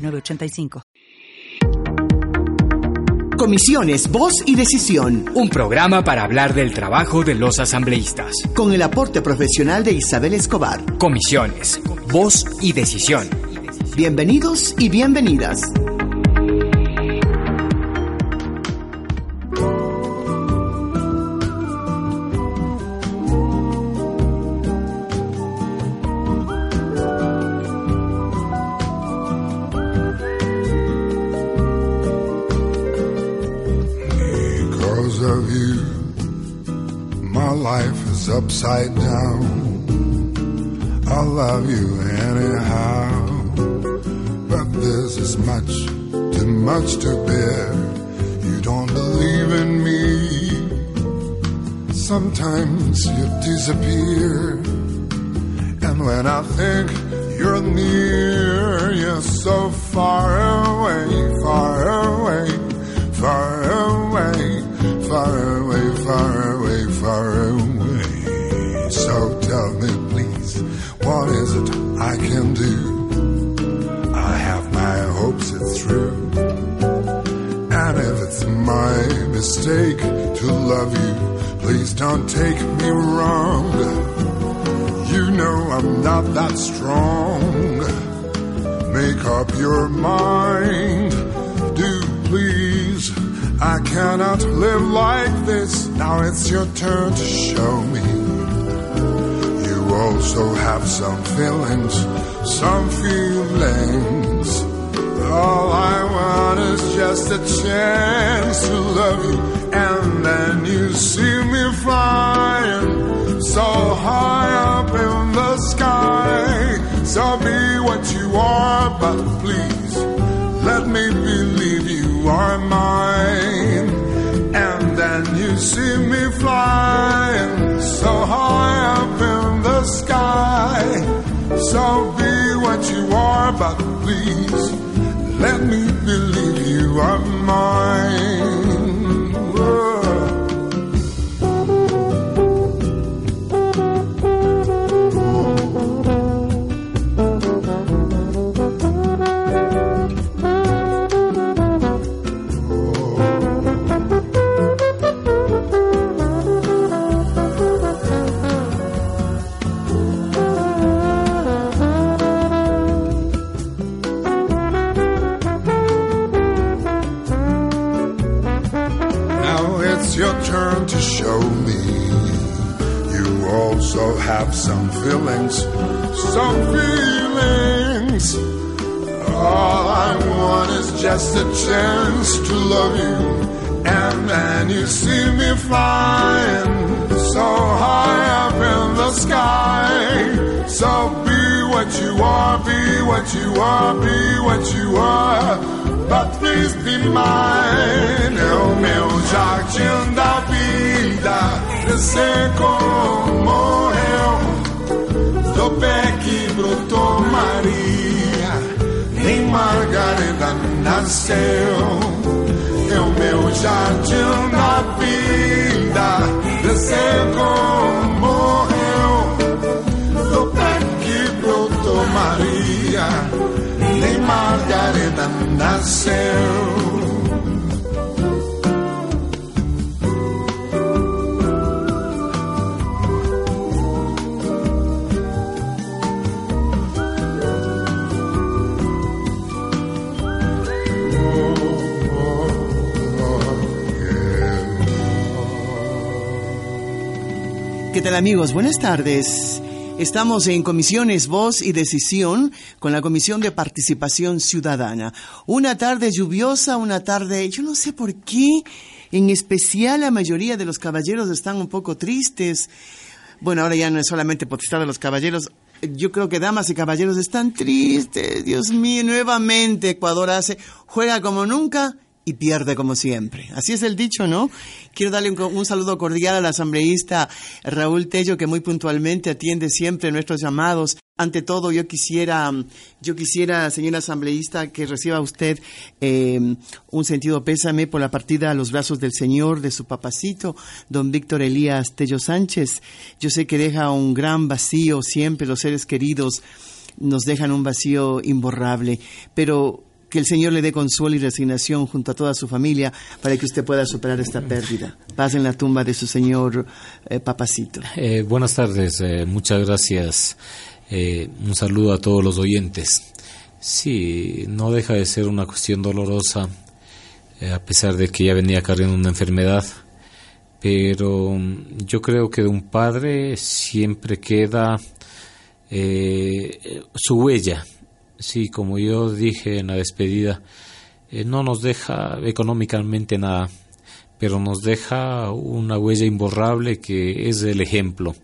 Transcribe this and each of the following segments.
906985. Comisiones, voz y decisión. Un programa para hablar del trabajo de los asambleístas. Con el aporte profesional de Isabel Escobar. Comisiones, voz y decisión. Bienvenidos y bienvenidas. Upside down. I love you anyhow. But this is much, too much to bear. You don't believe in me. Sometimes you disappear. And when I think you're near, you're so far away, far away, far away, far away, far away. Is it I can do? I have my hopes it's true. And if it's my mistake to love you, please don't take me wrong. You know I'm not that strong. Make up your mind, do please. I cannot live like this. Now it's your turn to show me. Also have some feelings, some feelings. All I want is just a chance to love you. And then you see me flying so high up in the sky. So be what you are, but please let me believe you are mine. And then you see me flying so high up sky. So be what you are, but please let me believe you are tardes. Estamos en comisiones Voz y Decisión con la Comisión de Participación Ciudadana. Una tarde lluviosa, una tarde, yo no sé por qué, en especial la mayoría de los caballeros están un poco tristes. Bueno, ahora ya no es solamente potestad de los caballeros, yo creo que damas y caballeros están tristes. Dios mío, nuevamente Ecuador hace, juega como nunca y pierde como siempre. Así es el dicho, ¿no? Quiero darle un, saludo cordial al asambleísta Raúl Tello, que muy puntualmente atiende siempre nuestros llamados. Ante todo, yo quisiera, yo quisiera, señor asambleísta, que reciba usted em, un sentido pésame por la partida a los brazos del Señor de su papacito, don Víctor Elías Tello Sánchez. Yo sé que deja un gran vacío siempre, los seres queridos nos dejan un vacío imborrable, pero que el Señor le dé consuelo y resignación junto a toda su familia para que usted pueda superar esta pérdida. Paz en la tumba de su Señor eh, Papacito. Eh, buenas tardes, eh, muchas gracias. un saludo a todos los oyentes. Sí, no deja de ser una cuestión dolorosa, a pesar de que ya venía cargando una enfermedad, pero mm, yo creo que de un padre siempre queda su huella Sí, como yo dije en la despedida, eh, no nos deja económicamente nada, pero nos deja una huella imborrable que es el ejemplo,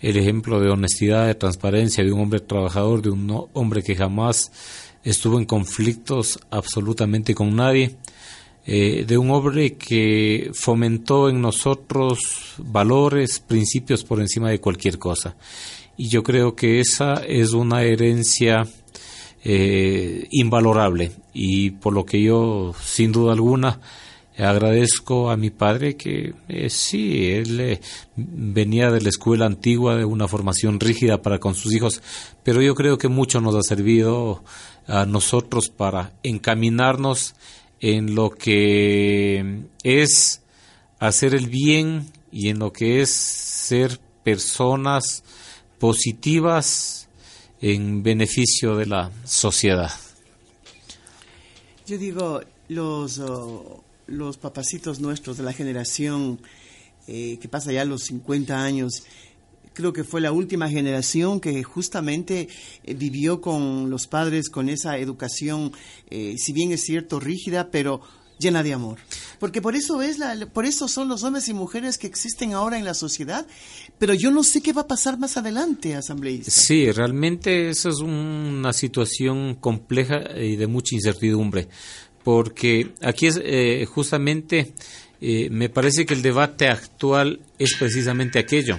el ejemplo de honestidad, de transparencia, de un hombre trabajador, de un hombre que jamás estuvo en conflictos absolutamente con nadie, eh, de un hombre que fomentó en nosotros valores, principios por encima de cualquier cosa. Y yo creo que esa es una herencia eh, invalorable. Y por lo que yo sin duda alguna agradezco a mi padre que eh, sí, él eh, venía de la escuela antigua, de una formación rígida para con sus hijos, pero yo creo que mucho nos ha servido a nosotros para encaminarnos en lo que es hacer el bien y en lo que es ser personas positivas en beneficio de la sociedad. Yo digo, los, oh, los papacitos nuestros de la generación eh, que pasa ya los 50 años, creo que fue la última generación que justamente eh, vivió con los padres, con esa educación, eh, si bien es cierto, rígida, pero llena de amor. Porque por eso es la, por eso son los hombres y mujeres que existen ahora en la sociedad, pero yo no sé qué va a pasar más adelante, asambleísta. Sí, realmente esa es una situación compleja y de mucha incertidumbre, porque aquí es eh, justamente eh, me parece que el debate actual es precisamente aquello.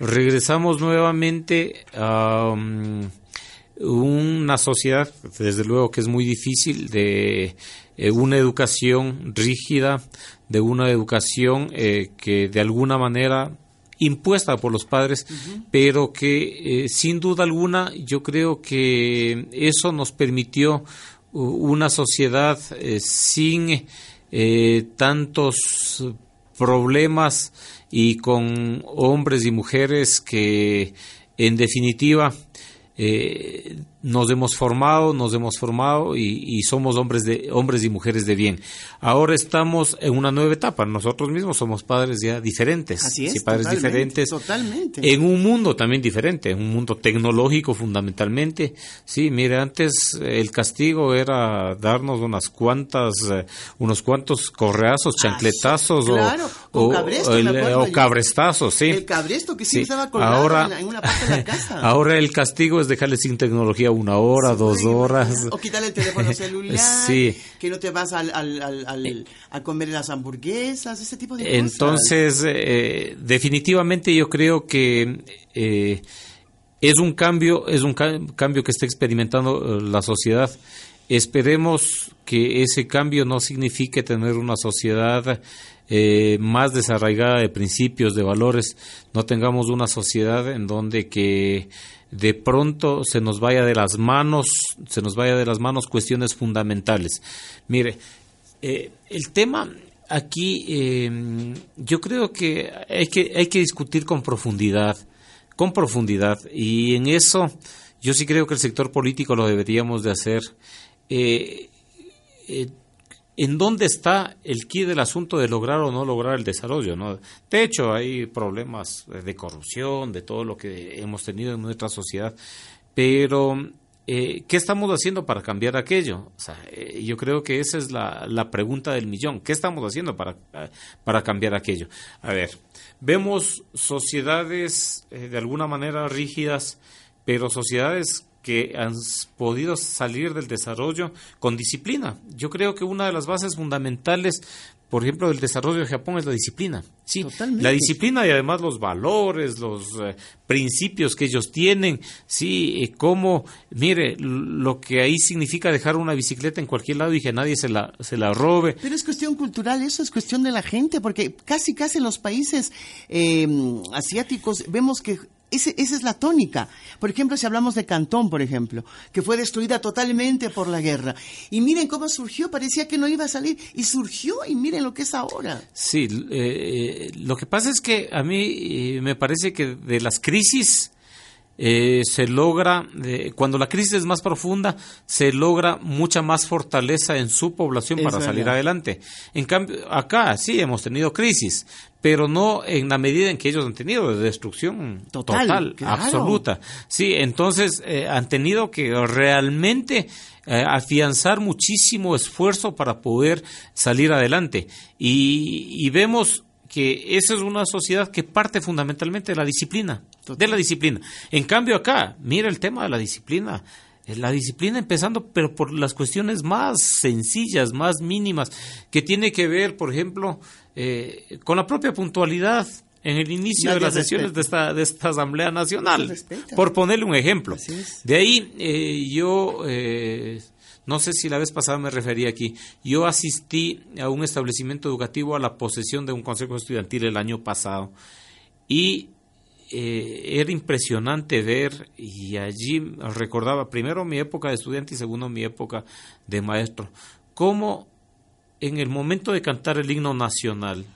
Regresamos nuevamente a um, una sociedad, desde luego que es muy difícil de eh, una educación rígida, de una educación eh, que de alguna manera impuesta por los padres, pero que eh, sin duda alguna yo creo que eso nos permitió una sociedad sin tantos problemas y con hombres y mujeres que en definitiva nos hemos formado, nos hemos formado y, somos hombres de hombres y mujeres de bien. Ahora estamos en una nueva etapa. Nosotros mismos somos padres ya diferentes, Así es, padres diferentes, totalmente. en un mundo también diferente, en un mundo tecnológico fundamentalmente. Sí, mire, antes el castigo era darnos unas cuantas, eh, unos cuantos correazos, ah, chancletazos o, cabrestazos, sí. El cabresto que sí, estaba colgado ahora, en, una parte de la casa. Ahora el castigo es dejarle sin tecnología una hora, dos horas. O quitarle el teléfono celular, sí. que no te vas al, al, a comer las hamburguesas, ese tipo de cosas. Entonces, eh, definitivamente yo creo que eh, es un cambio, es un cambio que está experimentando eh, la sociedad. Esperemos que ese cambio no signifique tener una sociedad más desarraigada de principios, de valores, no tengamos una sociedad en donde que de pronto se nos vaya de las manos, se nos vaya de las manos cuestiones fundamentales. Mire, eh, el tema aquí eh, yo creo que hay, que hay que discutir con profundidad, con profundidad, y en eso yo sí creo que el sector político lo deberíamos de hacer. Eh, en dónde está el quid del asunto de lograr o no lograr el desarrollo. ¿no? De hecho, hay problemas de corrupción, de todo lo que hemos tenido en nuestra sociedad, pero eh, ¿qué estamos haciendo para cambiar aquello? Eh, yo creo que esa es la, la, pregunta del millón. ¿Qué estamos haciendo para, para cambiar aquello? A ver, vemos sociedades eh, de alguna manera rígidas, pero sociedades que han podido salir del desarrollo con disciplina. Yo creo que una de las bases fundamentales por ejemplo, el desarrollo de Japón es la disciplina. Sí, la disciplina y además los valores, los eh, principios que ellos tienen. Sí, eh, como, mire, lo que ahí significa dejar una bicicleta en cualquier lado y que nadie se la, se la robe. Pero es cuestión cultural, eso es cuestión de la gente, porque casi, casi en los países eh, asiáticos vemos que esa es la tónica. Por ejemplo, si hablamos de Cantón, por ejemplo, que fue destruida totalmente por la guerra. Y miren cómo surgió, parecía que no iba a salir, y surgió, y miren lo que es ahora. Sí, eh, lo que pasa es que a mí eh, me parece que de las crisis eh, se logra, eh, cuando la crisis es más profunda, se logra mucha más fortaleza en su población para salir adelante. En cambio, acá sí hemos tenido crisis, pero no en la medida en que ellos han tenido de destrucción total, absoluta. Sí, entonces eh, han tenido que realmente afianzar muchísimo esfuerzo para poder salir adelante. Y, y vemos que esa es una sociedad que parte fundamentalmente de la disciplina, de la disciplina. En cambio acá, mira el tema de la disciplina, eh, la disciplina empezando, pero por las cuestiones más sencillas, más mínimas, que tiene que ver, por ejemplo, eh, con la propia puntualidad en el inicio de las sesiones de esta, de esta Asamblea Nacional, por ponerle un ejemplo. De ahí eh, yo no sé si la vez pasada me refería aquí. Yo asistí a un establecimiento educativo a la posesión de un consejo estudiantil el año pasado y eh, era impresionante ver y allí recordaba primero mi época de estudiante y segundo mi época de maestro, cómo en el momento de cantar el himno nacional,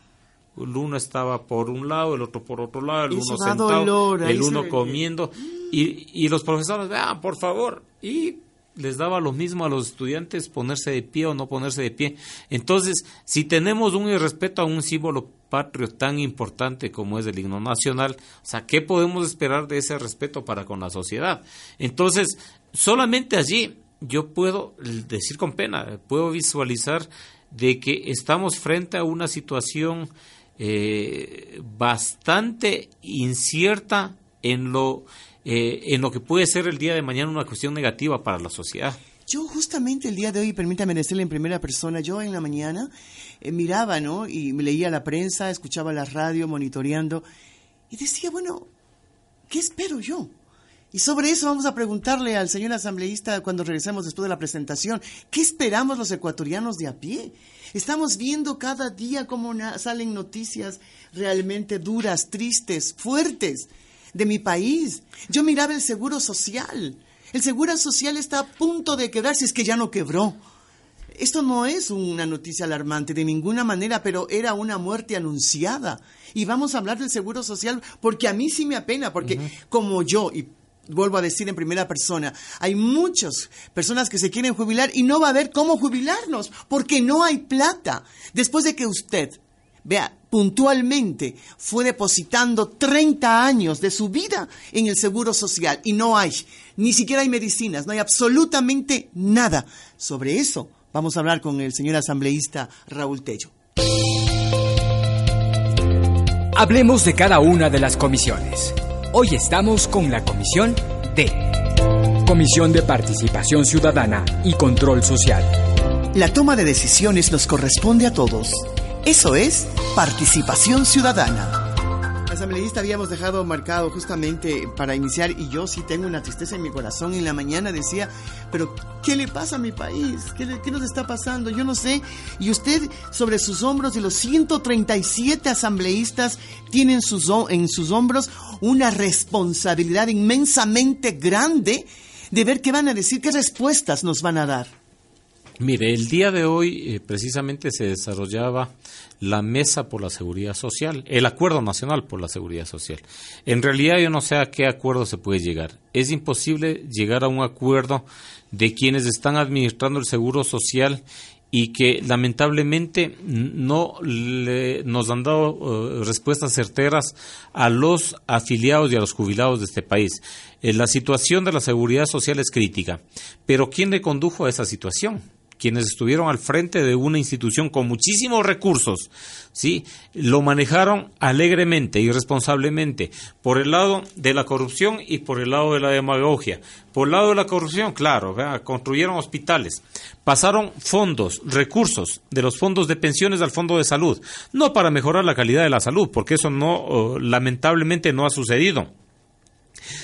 el uno estaba por un lado, el otro por otro lado, el uno sentado, el uno comiendo, y, y los profesores, vean, por favor, y les daba lo mismo a los estudiantes ponerse de pie o no ponerse de pie. Entonces, si tenemos un irrespeto a un símbolo patrio tan importante como es el himno nacional, o sea, ¿qué podemos esperar de ese respeto para con la sociedad? Entonces, solamente allí yo puedo decir con pena, puedo visualizar de que estamos frente a una situación eh, bastante incierta en lo eh, en lo que puede ser el día de mañana una cuestión negativa para la sociedad. Yo justamente el día de hoy, permítame decirle en primera persona, yo en la mañana eh, miraba, ¿no? Y leía la prensa, escuchaba la radio, monitoreando, y decía, bueno, ¿qué espero yo? Y sobre eso vamos a preguntarle al señor asambleísta cuando regresemos después de la presentación, ¿qué esperamos los ecuatorianos de a pie? Estamos viendo cada día cómo salen noticias realmente duras, tristes, fuertes de mi país. Yo miraba el seguro social. El seguro social está a punto de quedarse, es que ya no quebró. Esto no es una noticia alarmante de ninguna manera, pero era una muerte anunciada. Y vamos a hablar del seguro social porque a mí sí me apena, porque como yo, y vuelvo a decir en primera persona, hay muchas personas que se quieren jubilar y no va a haber cómo jubilarnos, porque no hay plata. Después de que usted vea, puntualmente fue depositando 30 años de su vida en el seguro social y no hay, ni siquiera hay medicinas, no hay absolutamente nada. Sobre eso vamos a hablar con el señor asambleísta Raúl Tello. Hablemos de cada una de las comisiones. Hoy estamos con la comisión D. Comisión de Participación Ciudadana y Control Social. La toma de decisiones nos corresponde a todos eso es participación ciudadana. Asambleísta habíamos dejado marcado justamente para iniciar y yo sí tengo una tristeza en mi corazón. En la mañana decía, pero ¿qué le pasa a mi país? ¿Qué, qué nos está pasando? Yo no sé. Y usted sobre sus hombros y los 137 asambleístas tienen sus, en sus hombros una responsabilidad inmensamente grande de ver qué van a decir, qué respuestas nos van a dar. Mire, el día de hoy eh, precisamente se desarrollaba la Mesa por la Seguridad Social, el Acuerdo Nacional por la Seguridad Social. En realidad yo no sé a qué acuerdo se puede llegar. Es imposible llegar a un acuerdo de quienes están administrando el seguro social y que lamentablemente no nos han dado eh, respuestas certeras a los afiliados y a los jubilados de este país. Eh, la situación de la seguridad social es crítica, pero ¿quién le condujo a esa situación? Quienes estuvieron al frente de una institución con muchísimos recursos, ¿sí? Lo manejaron alegremente y responsablemente por el lado de la corrupción y por el lado de la demagogia. Por el lado de la corrupción, claro, construyeron hospitales, pasaron fondos, recursos de los fondos de pensiones al fondo de salud, no para mejorar la calidad de la salud, porque eso no, lamentablemente no ha sucedido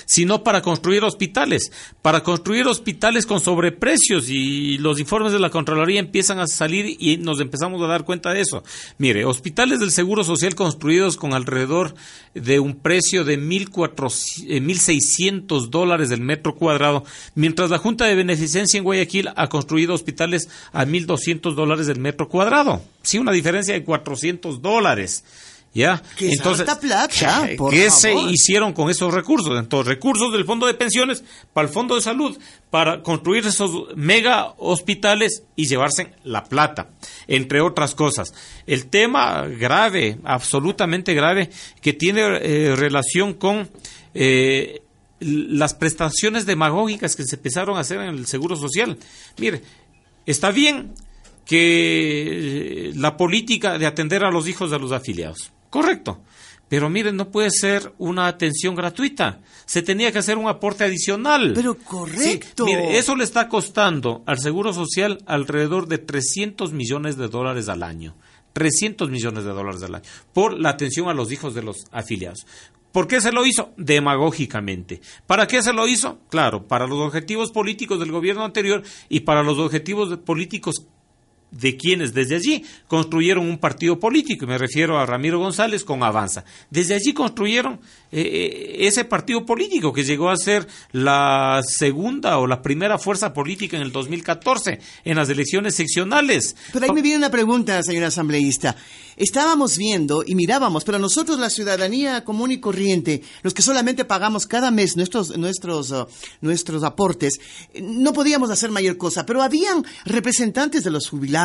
sino para construir hospitales, para construir hospitales con sobreprecios y los informes de la Contraloría empiezan a salir y nos empezamos a dar cuenta de eso. Mire, hospitales del Seguro Social construidos con alrededor de un precio de 1.600 eh, dólares del metro cuadrado, mientras la Junta de Beneficencia en Guayaquil ha construido hospitales a 1.200 dólares del metro cuadrado. Sí, una diferencia de 400 dólares. ¿Ya? Entonces, ¿qué se hicieron con esos recursos? Entonces, recursos del Fondo de Pensiones para el Fondo de Salud, para construir esos mega hospitales y llevarse la plata, entre otras cosas. El tema grave, absolutamente grave, que tiene eh, relación con eh, las prestaciones demagógicas que se empezaron a hacer en el Seguro Social. Mire, está bien que la política de atender a los hijos de los afiliados Correcto. Pero miren, no puede ser una atención gratuita. Se tenía que hacer un aporte adicional. Pero correcto. mire, eso le está costando al Seguro Social alrededor de 300 millones de dólares al año. 300 millones de dólares al año. Por la atención a los hijos de los afiliados. ¿Por qué se lo hizo? Demagógicamente. ¿Para qué se lo hizo? Claro, para los objetivos políticos del gobierno anterior y para los objetivos políticos de quienes desde allí construyeron un partido político, y me refiero a Ramiro González con Avanza. Desde allí construyeron eh, eh, ese partido político que llegó a ser la segunda o la primera fuerza política en el 2014 en las elecciones seccionales. Pero ahí me viene una pregunta, señor asambleísta. Estábamos viendo y mirábamos, pero nosotros la ciudadanía común y corriente, los que solamente pagamos cada mes nuestros nuestros uh, nuestros aportes, no podíamos hacer mayor cosa, pero habían representantes de los jubilados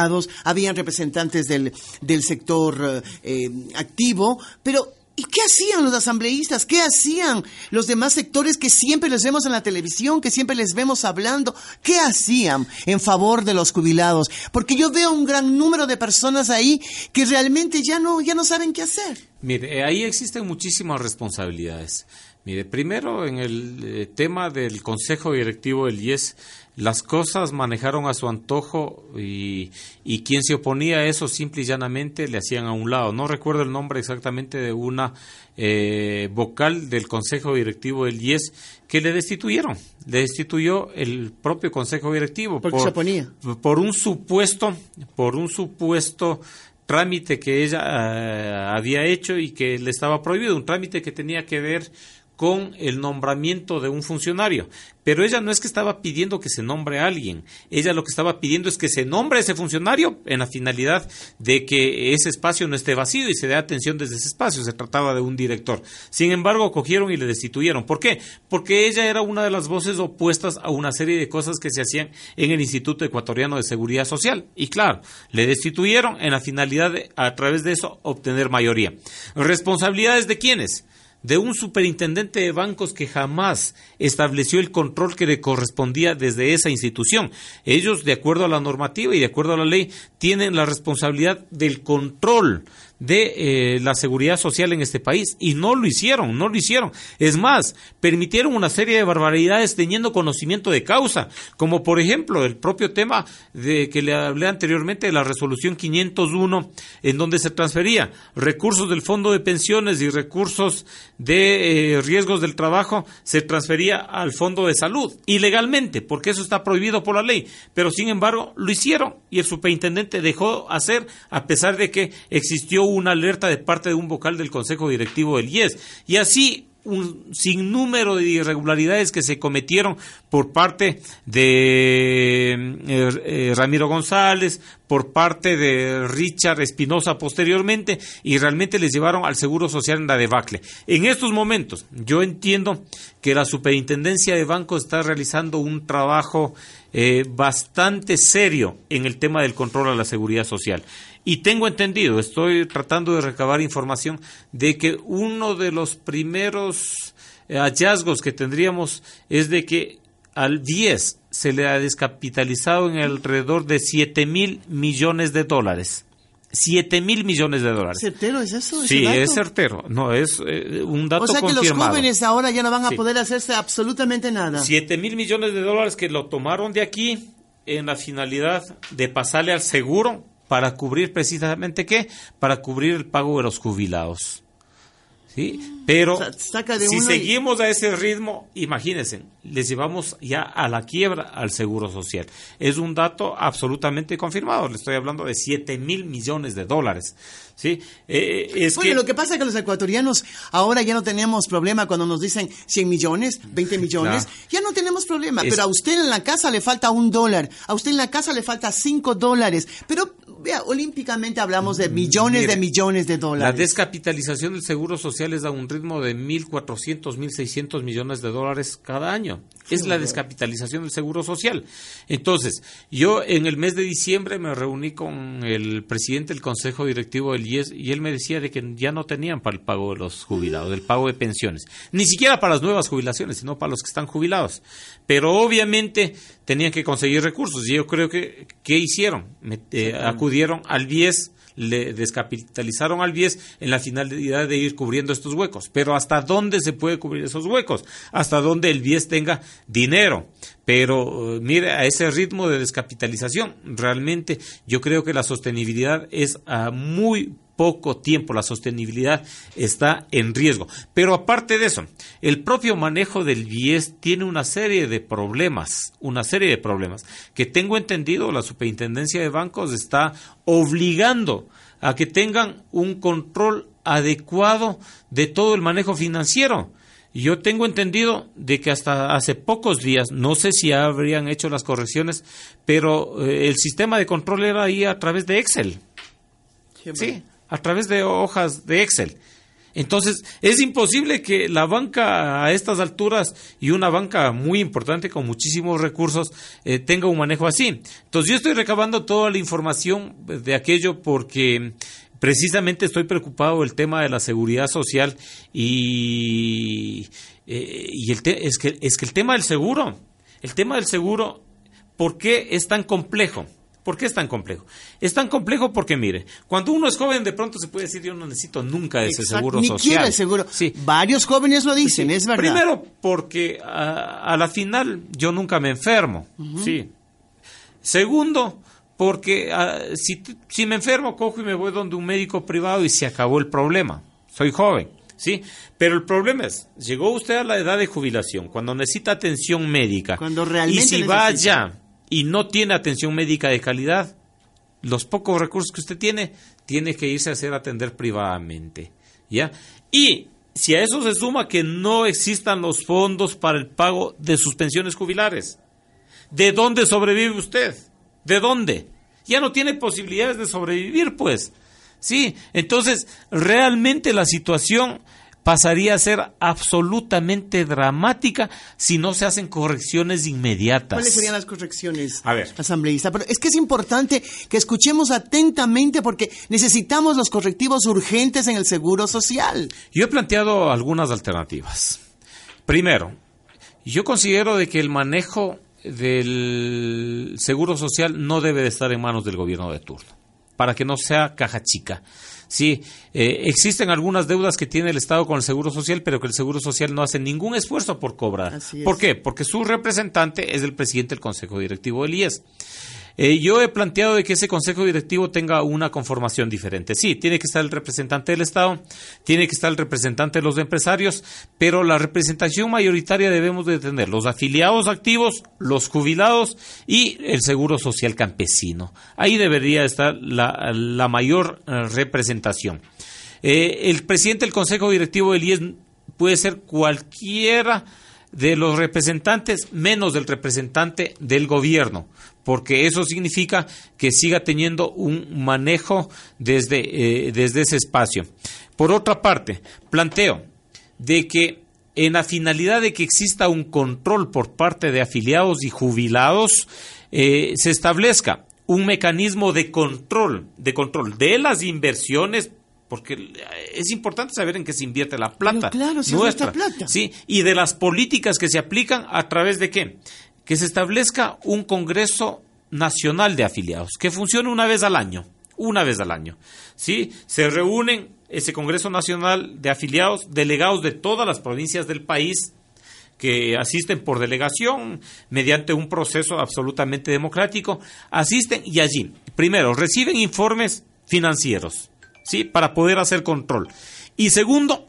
habían representantes del, del sector eh, activo, pero ¿Y qué hacían los asambleístas? ¿Qué hacían los demás sectores que siempre les vemos en la televisión, que siempre les vemos hablando? ¿Qué hacían en favor de los jubilados? Porque yo veo un gran número de personas ahí que realmente ya no, ya no saben qué hacer. Mire, eh, ahí existen muchísimas responsabilidades. Mire, primero en el eh, tema del Consejo Directivo del IES, las cosas manejaron a su antojo y, y, quien se oponía a eso simple y llanamente le hacían a un lado. No recuerdo el nombre exactamente de una eh, vocal del Consejo Directivo del IES que le destituyeron. Le destituyó el propio Consejo Directivo. por, se oponía. Por un supuesto, por un supuesto trámite que ella eh, había hecho y que le estaba prohibido, un trámite que tenía que ver con el nombramiento de un funcionario. Pero ella no es que estaba pidiendo que se nombre a alguien, ella lo que estaba pidiendo es que se nombre a ese funcionario en la finalidad de que ese espacio no esté vacío y se dé atención desde ese espacio. Se trataba de un director. Sin embargo, cogieron y le destituyeron. ¿Por qué? Porque ella era una de las voces opuestas a una serie de cosas que se hacían en el Instituto Ecuatoriano de Seguridad Social. Y claro, le destituyeron en la finalidad de, a través de eso, obtener mayoría. ¿Responsabilidades de quiénes? De un superintendente de bancos que jamás estableció el control que le correspondía desde esa institución. Ellos, de acuerdo a la normativa y de acuerdo a la ley, tienen la responsabilidad del control de eh, la seguridad social en este país y no lo hicieron, no lo hicieron. Es más, permitieron una serie de barbaridades teniendo conocimiento de causa, como por ejemplo el propio tema de que le hablé anteriormente de la resolución 501 en donde se transfería recursos del fondo de pensiones y recursos de eh, riesgos del trabajo se transfería al fondo de salud ilegalmente, porque eso está prohibido por la ley, pero sin embargo lo hicieron y el superintendente dejó hacer a pesar de que existió una alerta de parte de un vocal del Consejo Directivo del IES. Y así un sinnúmero de irregularidades que se cometieron por parte de eh, eh, Ramiro González, por parte de Richard Espinosa posteriormente, y realmente les llevaron al Seguro Social en la debacle. En estos momentos, yo entiendo que la Superintendencia de Bancos está realizando un trabajo eh, bastante serio en el tema del control a la seguridad social. Y tengo entendido, estoy tratando de recabar información de que uno de los primeros eh, hallazgos que tendríamos es de que al 10 se le ha descapitalizado en alrededor de 7 mil millones de dólares. 7 mil millones de dólares. ¿Certero es eso? Sí, es certero. No, es eh, un dato O sea que los confirmado. jóvenes ahora ya no van a Sí. poder hacerse absolutamente nada. 7 mil millones de dólares que lo tomaron de aquí en la finalidad de pasarle al seguro para cubrir precisamente qué? Para cubrir el pago de los jubilados. ¿Sí? Pero Sa- saca de si y- seguimos a ese ritmo, imagínense, les llevamos ya a la quiebra al seguro social. Es un dato absolutamente confirmado. Le estoy hablando de 7 mil millones de dólares. ¿Sí? Eh, es Bueno, que, lo que pasa es que los ecuatorianos ahora ya no tenemos problema cuando nos dicen 100 millones, 20 millones, Claro. ya no tenemos problema. Es- Pero a usted en la casa le falta un dólar, a usted en la casa le falta 5 dólares. Pero, vea, olímpicamente hablamos de millones Mire, de millones de La dólares. descapitalización del seguro social es a un ritmo de 1.400, 1.600 millones de dólares cada año. Es la descapitalización del seguro social. Entonces, yo en el mes de diciembre me reuní con el presidente del Consejo Directivo del IES y él me decía de que ya no tenían para el pago de los jubilados, del pago de pensiones. Ni siquiera para las nuevas jubilaciones, sino para los que están jubilados. Pero obviamente tenían que conseguir recursos y yo creo que, ¿qué hicieron? Me- eh, acudieron al BIES le descapitalizaron al BIES en la finalidad de ir cubriendo estos huecos. Pero ¿hasta dónde se puede cubrir esos huecos? Hasta donde el BIES tenga dinero. Pero eh, mire, a ese ritmo de descapitalización, realmente yo creo que la sostenibilidad es a muy poco tiempo, la sostenibilidad está en riesgo. Pero aparte de eso, el propio manejo del BIES tiene una serie de problemas, una serie de problemas, que tengo entendido la Superintendencia de Bancos está obligando a que tengan un control adecuado de todo el manejo financiero. Yo tengo entendido de que hasta hace pocos días, no sé si habrían hecho las correcciones, pero eh, el sistema de control era ahí a través de Excel. Sí, a través de hojas de Excel. Entonces, es imposible que la banca a estas alturas y una banca muy importante con muchísimos recursos eh, tenga un manejo así. Entonces, yo estoy recabando toda la información de aquello porque precisamente estoy preocupado del tema de la seguridad social y, eh, y el te- es, que, es que el tema del seguro, el tema del seguro, ¿por qué es tan complejo? ¿Por qué es tan complejo? Es tan complejo porque, mire, cuando uno es joven, de pronto se puede decir, yo no necesito nunca ese Exacto, seguro ni social. quiere el seguro. Sí. Varios jóvenes lo dicen, es verdad. Primero, porque a, a la final yo nunca me enfermo. Sí. Segundo, porque si, me enfermo, cojo y me voy donde un médico privado y se acabó el problema. Soy joven. Sí, pero el problema es, llegó usted a la edad de jubilación, cuando necesita atención médica, Cuando realmente y si va necesita. allá y no tiene atención médica de calidad, los pocos recursos que usted tiene, tiene que irse a hacer atender privadamente. ¿Ya? Y si a eso se suma que no existan los fondos para el pago de sus pensiones jubilares, ¿de dónde sobrevive usted? ¿De dónde? Ya no tiene posibilidades de sobrevivir, pues. Sí, entonces realmente la situación pasaría a ser absolutamente dramática si no se hacen correcciones inmediatas. ¿Cuáles serían las correcciones, A ver. asambleísta? Pero es que es importante que escuchemos atentamente porque necesitamos los correctivos urgentes en el seguro social. Yo he planteado algunas alternativas. Primero, yo considero de que el manejo del seguro social no debe de estar en manos del gobierno de turno, para que no sea caja chica. Sí, eh, existen algunas deudas que tiene el Estado con el Seguro Social, pero que el Seguro Social no hace ningún esfuerzo por cobrar. Así es. ¿Por qué? Porque su representante es el presidente del Consejo Directivo del IES. Eh, yo he planteado de que ese consejo directivo tenga una conformación diferente. Sí, tiene que estar el representante del Estado, tiene que estar el representante de los empresarios, pero la representación mayoritaria debemos de tener los afiliados activos, los jubilados y el seguro social campesino. Ahí debería estar la, mayor eh, representación. Eh, el presidente del consejo directivo del IES puede ser cualquiera de los representantes menos del representante del gobierno, porque eso significa que siga teniendo un manejo desde, eh, desde ese espacio. Por otra parte, planteo de que en la finalidad de que exista un control por parte de afiliados y jubilados, eh, se establezca un mecanismo de control, de control de las inversiones porque es importante saber en qué se invierte la plata. Pero claro, si es nuestra. nuestra plata. Sí, y de las políticas que se aplican a través de qué? Que se establezca un Congreso Nacional de Afiliados, que funcione una vez al año, una vez al año. ¿sí? Se reúnen ese Congreso Nacional de Afiliados, delegados de todas las provincias del país, que asisten por delegación mediante un proceso absolutamente democrático, asisten y allí, primero, reciben informes financieros, ¿sí? Para poder hacer control. Y segundo,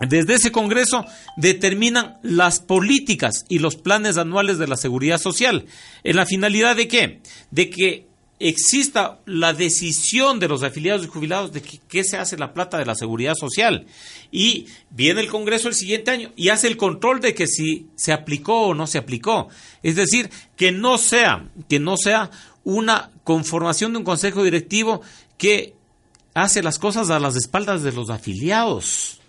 desde ese Congreso determinan las políticas y los planes anuales de la seguridad social. ¿En la finalidad de qué? De que exista la decisión de los afiliados y jubilados de qué se hace la plata de la seguridad social. Y viene el Congreso el siguiente año y hace el control de que si se aplicó o no se aplicó. Es decir, que no sea, que no sea una conformación de un consejo directivo que hace las cosas a las espaldas de los afiliados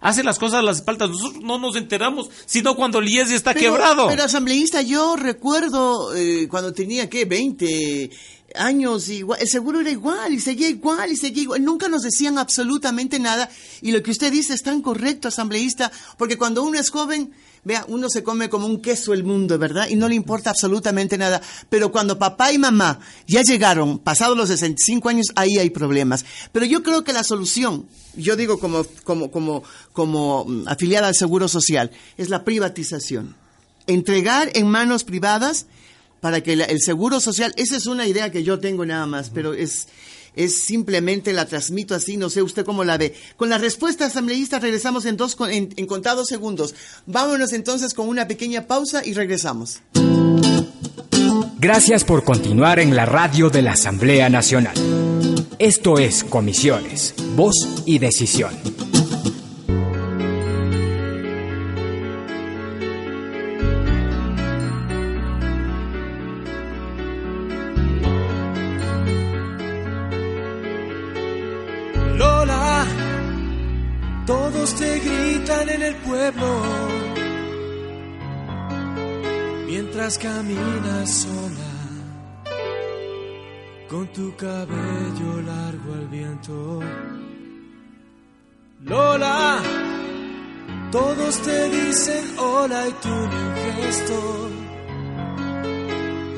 hace las cosas a las espaldas. Nosotros no nos enteramos, sino cuando el IES está quebrado. Pero asambleísta, yo recuerdo eh, cuando tenía, ¿qué? 20 años, igual, el seguro era igual y seguía igual y seguía igual. Nunca nos decían absolutamente nada. Y lo que usted dice es tan correcto, asambleísta, porque cuando uno es joven, vea, uno se come como un queso el mundo, ¿verdad? Y no le importa absolutamente nada. Pero cuando papá y mamá ya llegaron, pasados los 65 años, ahí hay problemas. Pero yo creo que la solución, yo digo como, como, como, como mm, afiliada al Seguro Social, es la privatización. Entregar en manos privadas para que el seguro social, esa es una idea que yo tengo nada más, pero es, es simplemente la transmito así, no sé usted cómo la ve. Con la respuesta asambleísta regresamos en, dos, en, en contados segundos. Vámonos entonces con una pequeña pausa y regresamos. Gracias por continuar en la radio de la Asamblea Nacional. Esto es Comisiones, Voz y Decisión. En el pueblo mientras caminas sola con tu cabello largo al viento. Lola, todos te dicen hola y tú ni un gesto.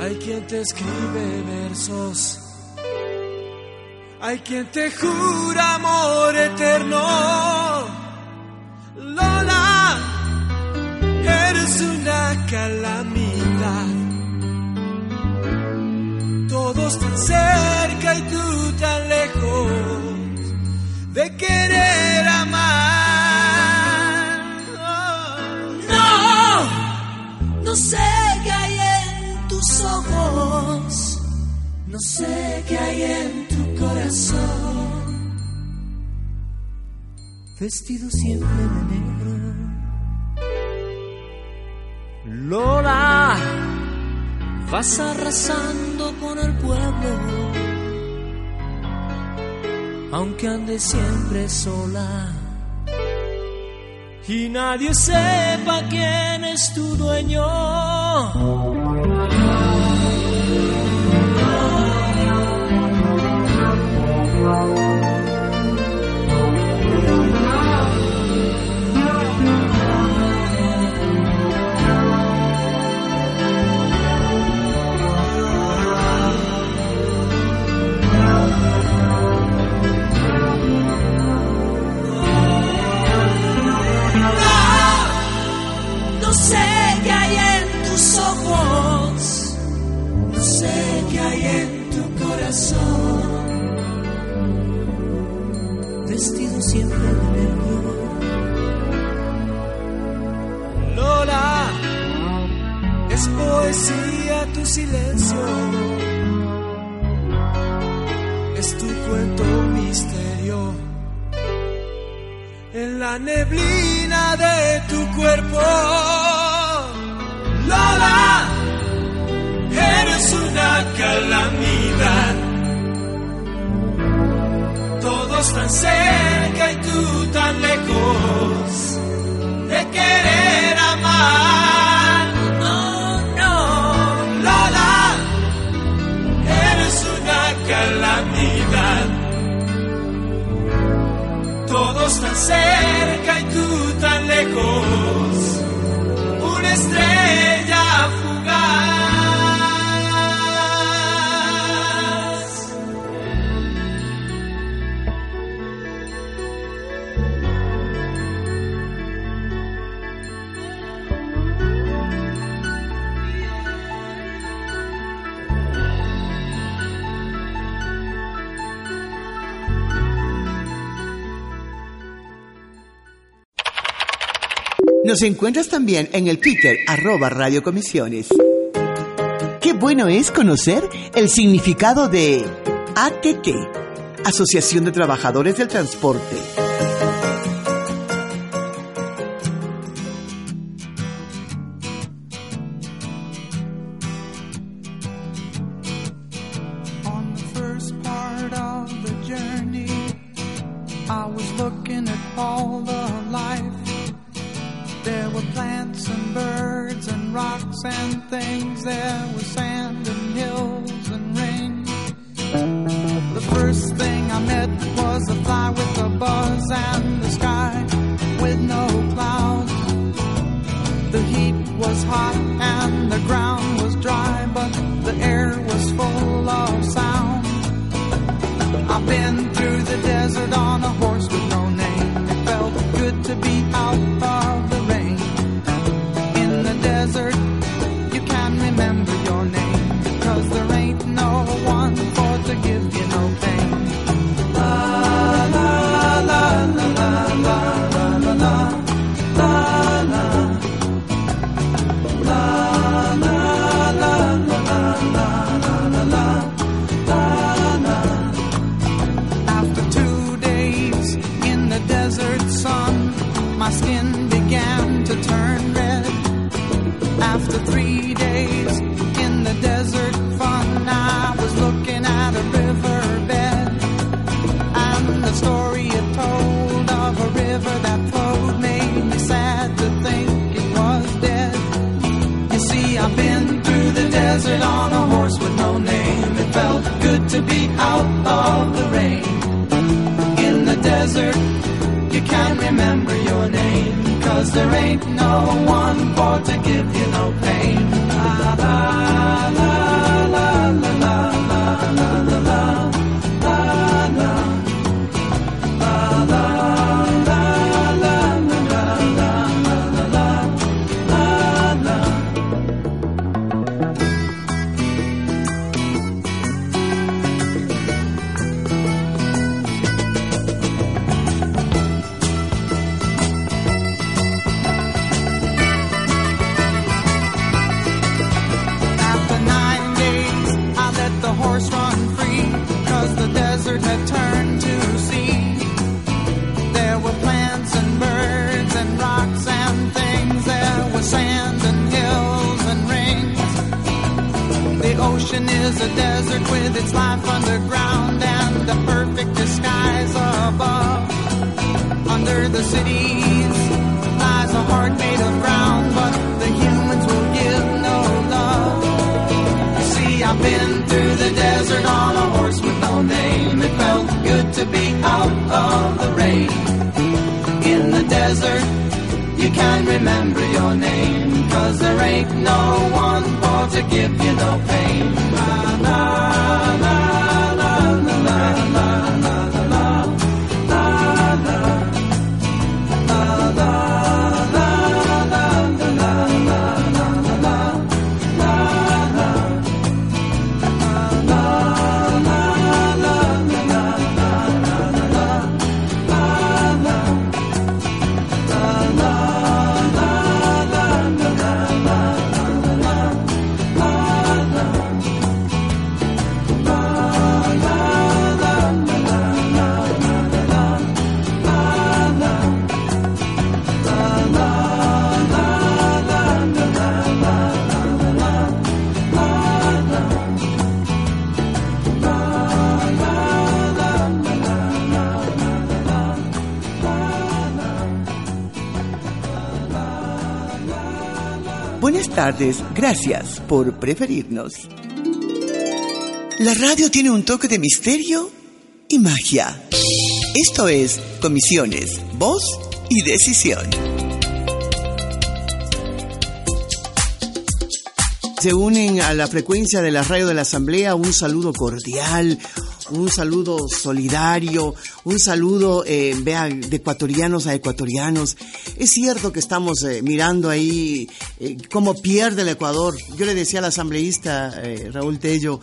Hay quien te escribe versos. Hay quien te jura amor eterno. Lola, eres una calamidad. Todos tan cerca y tú tan lejos de querer amar. No, no sé qué hay en tus ojos, no sé qué hay en tu corazón vestido siempre de negro. Lola, vas arrasando con el pueblo, aunque andes siempre sola. Y nadie sepa quién es tu dueño. Vestido siempre de negro. Lola, es poesía tu silencio, es tu cuento misterio. En la neblina de tu cuerpo, Lola, eres una calamidad todos tan cerca y tú tan lejos de querer amar. No, no, Lola, eres una calamidad. Todos tan cerca y tú tan lejos, Nos encuentras también en el Twitter, arroba Radio Comisiones. Qué bueno es conocer el significado de ATT, Asociación de Trabajadores del Transporte. the cities lies a heart made of ground, but the humans will give no love. See, I've been through the desert on a horse with no name. It felt good to be out of the rain. In the desert, you can remember your name, cause there ain't no one for to give you no pain. tardes. Gracias por preferirnos. La radio tiene un toque de misterio y magia. Esto es Comisiones, Voz y Decisión. Se unen a la frecuencia de la radio de la Asamblea un saludo cordial, un saludo solidario, un saludo, eh, vea, de ecuatorianos a ecuatorianos. Es cierto que estamos eh, mirando ahí eh, cómo pierde el Ecuador. Yo le decía al asambleísta Raúl Tello,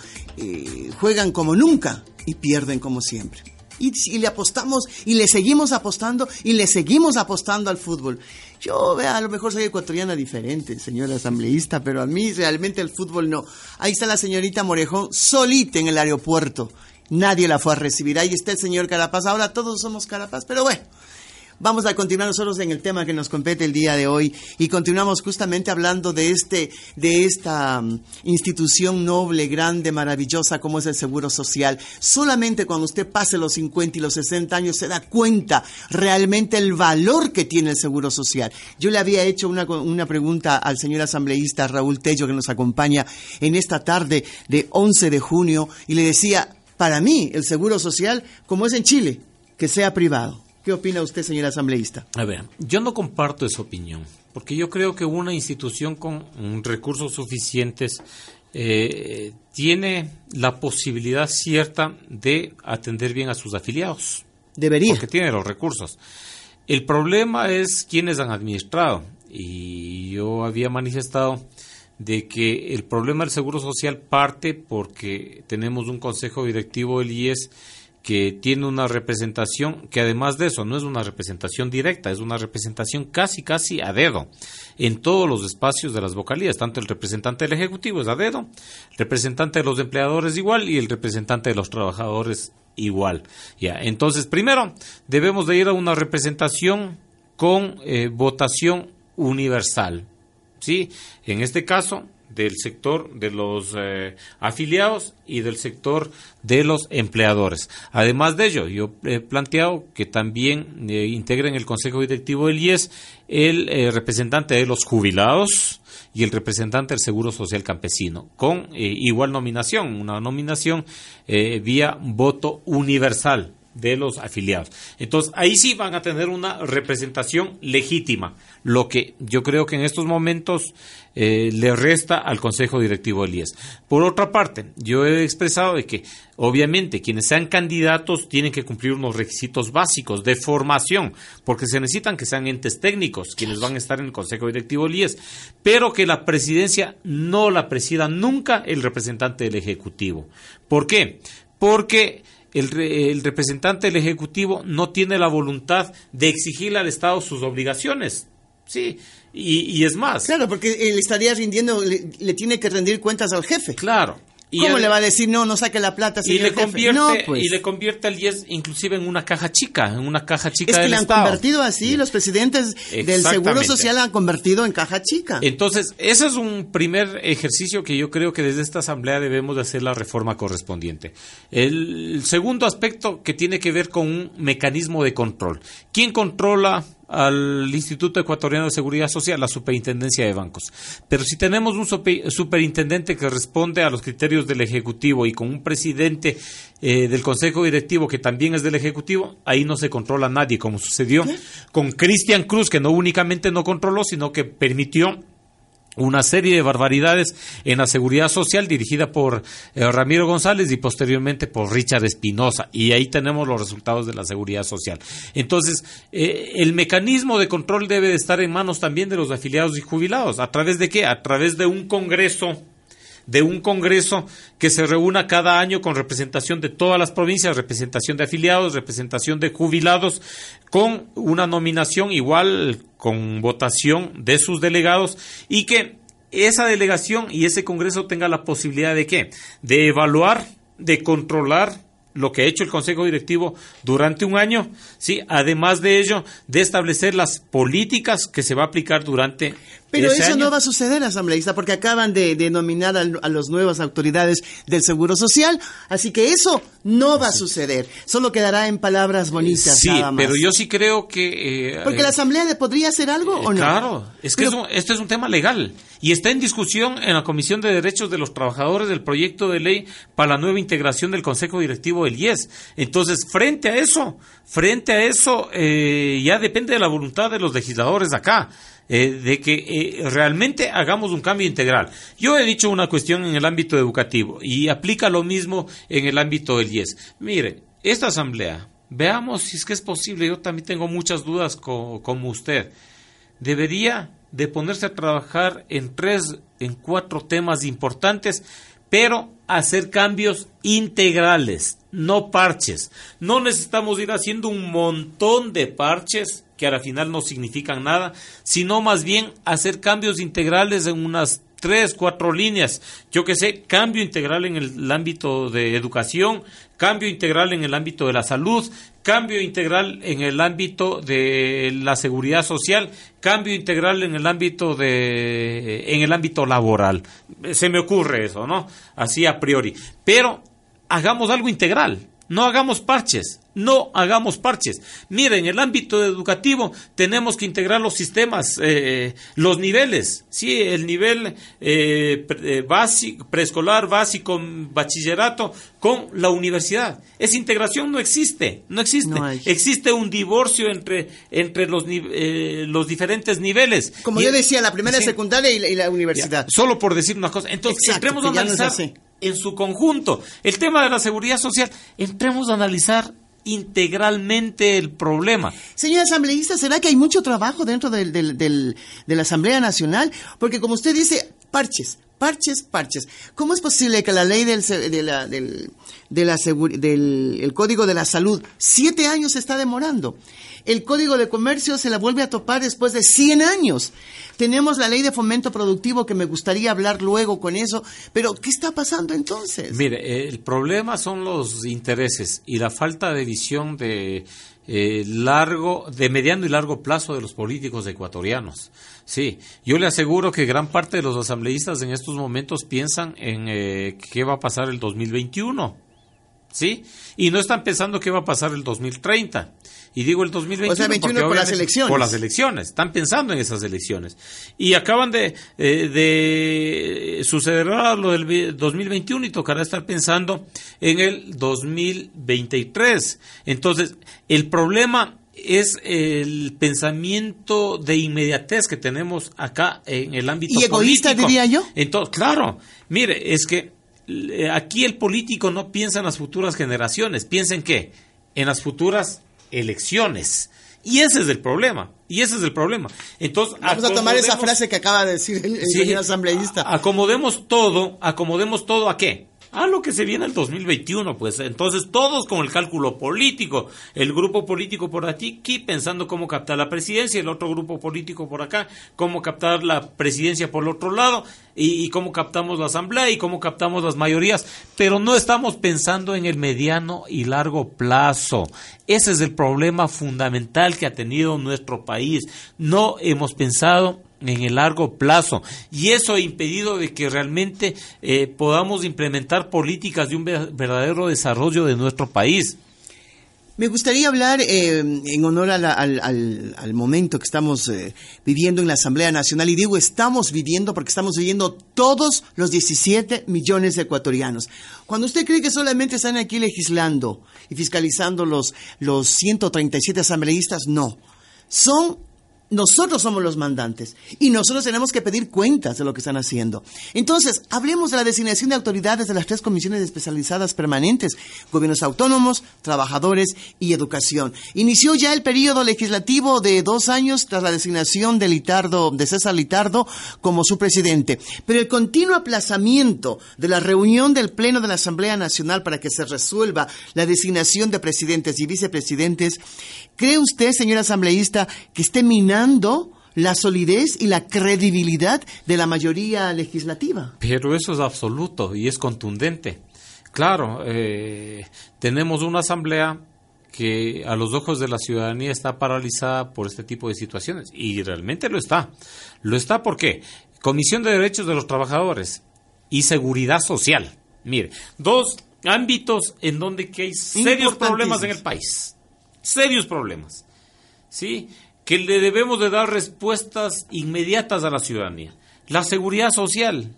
juegan como nunca y pierden como siempre. Y, le apostamos y le seguimos apostando y le seguimos apostando al fútbol. Yo, vea, a lo mejor soy ecuatoriana diferente, señora asambleísta, pero a mí realmente el fútbol no. Ahí está la señorita Morejón solita en el aeropuerto Nadie la fue a recibir. Ahí está el señor Carapaz. Ahora todos somos Carapaz, pero bueno. Vamos a continuar nosotros en el tema que nos compete el día de hoy y continuamos justamente hablando de este de esta um, institución noble, grande, maravillosa como es el Seguro Social. Solamente cuando usted pase los 50 y los 60 años se da cuenta realmente el valor que tiene el Seguro Social. Yo le había hecho una, una pregunta al señor asambleísta Raúl Tello que nos acompaña en esta tarde de 11 de junio y le decía, para mí el Seguro Social, como es en Chile, que sea privado. ¿Qué opina usted, señor asambleísta? A ver, yo no comparto esa opinión, porque yo creo que una institución con recursos suficientes eh, tiene la posibilidad cierta de atender bien a sus afiliados. Debería. Porque tiene los recursos. El problema es quienes han administrado. Y yo había manifestado de que el problema del Seguro Social parte porque tenemos un consejo directivo del IES que tiene una representación que además de eso no es una representación directa, es una representación casi casi a dedo en todos los espacios de las vocalías, tanto el representante del Ejecutivo es a dedo, el representante de los empleadores igual y el representante de los trabajadores igual. Ya, entonces primero debemos de ir a una representación con eh, votación universal, ¿sí? En este caso del sector de los eh, afiliados y del sector de los empleadores. Además de ello, yo he planteado que también eh, integren el Consejo Directivo del IES el eh, representante de los jubilados y el representante del Seguro Social Campesino, con igual nominación, una nominación vía voto universal de los afiliados. Entonces, ahí sí van a tener una representación legítima, lo que yo creo que en estos momentos eh, le resta al Consejo Directivo del IES. Por otra parte, yo he expresado de que, obviamente, quienes sean candidatos tienen que cumplir unos requisitos básicos de formación, porque se necesitan que sean entes técnicos quienes van a estar en el Consejo Directivo del IES, pero que la presidencia no la presida nunca el representante del Ejecutivo. ¿Por qué? Porque el, representante del Ejecutivo no tiene la voluntad de exigirle al Estado sus obligaciones. Sí, y, es más. Claro, porque él estaría rindiendo, le, tiene que rendir cuentas al jefe. Claro. ¿Cómo le va a decir no, no saque la plata? Y le, convierte, pues. y le convierte al IES inclusive en una caja chica, en una caja chica es que le han convertido así, los presidentes del Seguro Social han convertido en caja chica. Entonces, ese es un primer ejercicio que yo creo que desde esta Asamblea debemos de hacer la reforma correspondiente. El segundo aspecto que tiene que ver con un mecanismo de control. ¿Quién controla al Instituto Ecuatoriano de Seguridad Social, la Superintendencia de Bancos. Pero si tenemos un superintendente que responde a los criterios del Ejecutivo y con un presidente eh, del Consejo Directivo que también es del Ejecutivo, ahí no se controla nadie, como sucedió con Cristian Cruz, que no únicamente no controló, sino que permitió una serie de barbaridades en la seguridad social dirigida por eh, Ramiro González y posteriormente por Richard Espinosa. Y ahí tenemos los resultados de la seguridad social. Entonces, eh, el mecanismo de control debe de estar en manos también de los afiliados y jubilados. ¿A través de qué? A través de un congreso de un Congreso que se reúna cada año con representación de todas las provincias, representación de afiliados, representación de jubilados, con una nominación igual con votación de sus delegados y que esa delegación y ese Congreso tenga la posibilidad de qué? De evaluar, de controlar lo que ha hecho el Consejo Directivo durante un año, sí, además de ello, de establecer las políticas que se va a aplicar durante pero eso no va a suceder, asambleísta, porque acaban de, nominar a, a las nuevas autoridades del Seguro Social, así que eso no va a suceder. Solo quedará en palabras bonitas. Sí, nada más. pero yo sí creo que... Eh, porque la Asamblea podría hacer algo o no. Claro, es que esto es un tema legal y está en discusión en la Comisión de Derechos de los Trabajadores del proyecto de ley para la nueva integración del Consejo Directivo del IES. Entonces, frente a eso, frente a eso, eh, ya depende de la voluntad de los legisladores acá. Eh, de que eh, realmente hagamos un cambio integral. Yo he dicho una cuestión en el ámbito educativo y aplica lo mismo en el ámbito del IES. Mire, esta asamblea, veamos si es que es posible, yo también tengo muchas dudas como usted, debería de ponerse a trabajar en tres, en cuatro temas importantes, pero hacer cambios integrales, no parches. No necesitamos ir haciendo un montón de parches que a la final no significan nada, sino más bien hacer cambios integrales en unas tres, cuatro líneas. Yo que sé, cambio integral en el ámbito de educación, cambio integral en el ámbito de la salud, cambio integral en el ámbito de la seguridad social, cambio integral en el ámbito de en el ámbito laboral. Se me ocurre eso, ¿no? Así a priori. Pero hagamos algo integral, no hagamos parches no hagamos parches. Miren, en el ámbito educativo tenemos que integrar los sistemas, eh, los niveles, sí, el nivel eh, eh, básico, preescolar, básico, bachillerato, con la universidad. Esa integración no existe, no existe. existe un divorcio entre, entre los, los diferentes niveles. Como yo decía, la primera secundaria y la, universidad. solo por decir una cosa. Entonces, entremos a analizar en su conjunto el tema de la seguridad social. Entremos a analizar integralmente el problema. Señor asambleísta, ¿será que hay mucho trabajo dentro del, de la Asamblea Nacional? Porque como usted dice, parches, parches, parches. ¿Cómo es posible que la ley del, de la, del, de la del el Código de la Salud, siete años se está demorando? El Código de Comercio se la vuelve a topar después de 100 años. Tenemos la ley de fomento productivo que me gustaría hablar luego con eso, pero ¿qué está pasando entonces? Mire, el problema son los intereses y la falta de visión de eh, largo, de mediano y largo plazo de los políticos ecuatorianos. Sí, yo le aseguro que gran parte de los asambleístas en estos momentos piensan en eh, qué va a pasar el 2021. ¿Sí? Y no están pensando qué va a pasar el 2030. Y digo el 2021 o sea, 21 por las elecciones. Por las elecciones. Están pensando en esas elecciones. Y acaban de, eh, de sucederá lo del 2021 y tocará estar pensando en el 2023. Entonces, el problema es el pensamiento de inmediatez que tenemos acá en el ámbito ¿Y egoísta, diría yo? Entonces, claro, mire, es que eh, aquí el político no piensa en las futuras generaciones, piensa en qué? En las futuras elecciones. Y ese es el problema. Y ese es el problema. Entonces, vamos a tomar esa frase que acaba de decir el, señor asambleísta. Acomodemos todo, acomodemos todo a qué? A lo que se viene el 2021, pues entonces todos con el cálculo político, el grupo político por aquí pensando cómo captar la presidencia, el otro grupo político por acá, cómo captar la presidencia por el otro lado y, y cómo captamos la asamblea y cómo captamos las mayorías, pero no estamos pensando en el mediano y largo plazo. Ese es el problema fundamental que ha tenido nuestro país. No hemos pensado en el largo plazo y eso ha impedido de que realmente eh, podamos implementar políticas de un verdadero desarrollo de nuestro país. Me gustaría hablar eh, en honor al, momento que estamos eh, viviendo en la Asamblea Nacional y digo estamos viviendo porque estamos viviendo todos los 17 millones de ecuatorianos. Cuando usted cree que solamente están aquí legislando y fiscalizando los, los 137 asambleístas, no. Son nosotros somos los mandantes y nosotros tenemos que pedir cuentas de lo que están haciendo. Entonces, hablemos de la designación de autoridades de las tres comisiones especializadas permanentes, gobiernos autónomos, trabajadores y educación. Inició ya el periodo legislativo de dos años tras la designación de Litardo, de César Litardo como su presidente. Pero el continuo aplazamiento de la reunión del Pleno de la Asamblea Nacional para que se resuelva la designación de presidentes y vicepresidentes, ¿cree usted, señor asambleísta, que esté minando la solidez y la credibilidad de la mayoría legislativa. Pero eso es absoluto y es contundente. Claro, eh, tenemos una asamblea que a los ojos de la ciudadanía está paralizada por este tipo de situaciones y realmente lo está. Lo está porque Comisión de Derechos de los Trabajadores y Seguridad Social. Mire, dos ámbitos en donde que hay serios problemas en el país. Serios problemas. ¿Sí? que le debemos de dar respuestas inmediatas a la ciudadanía. La seguridad social,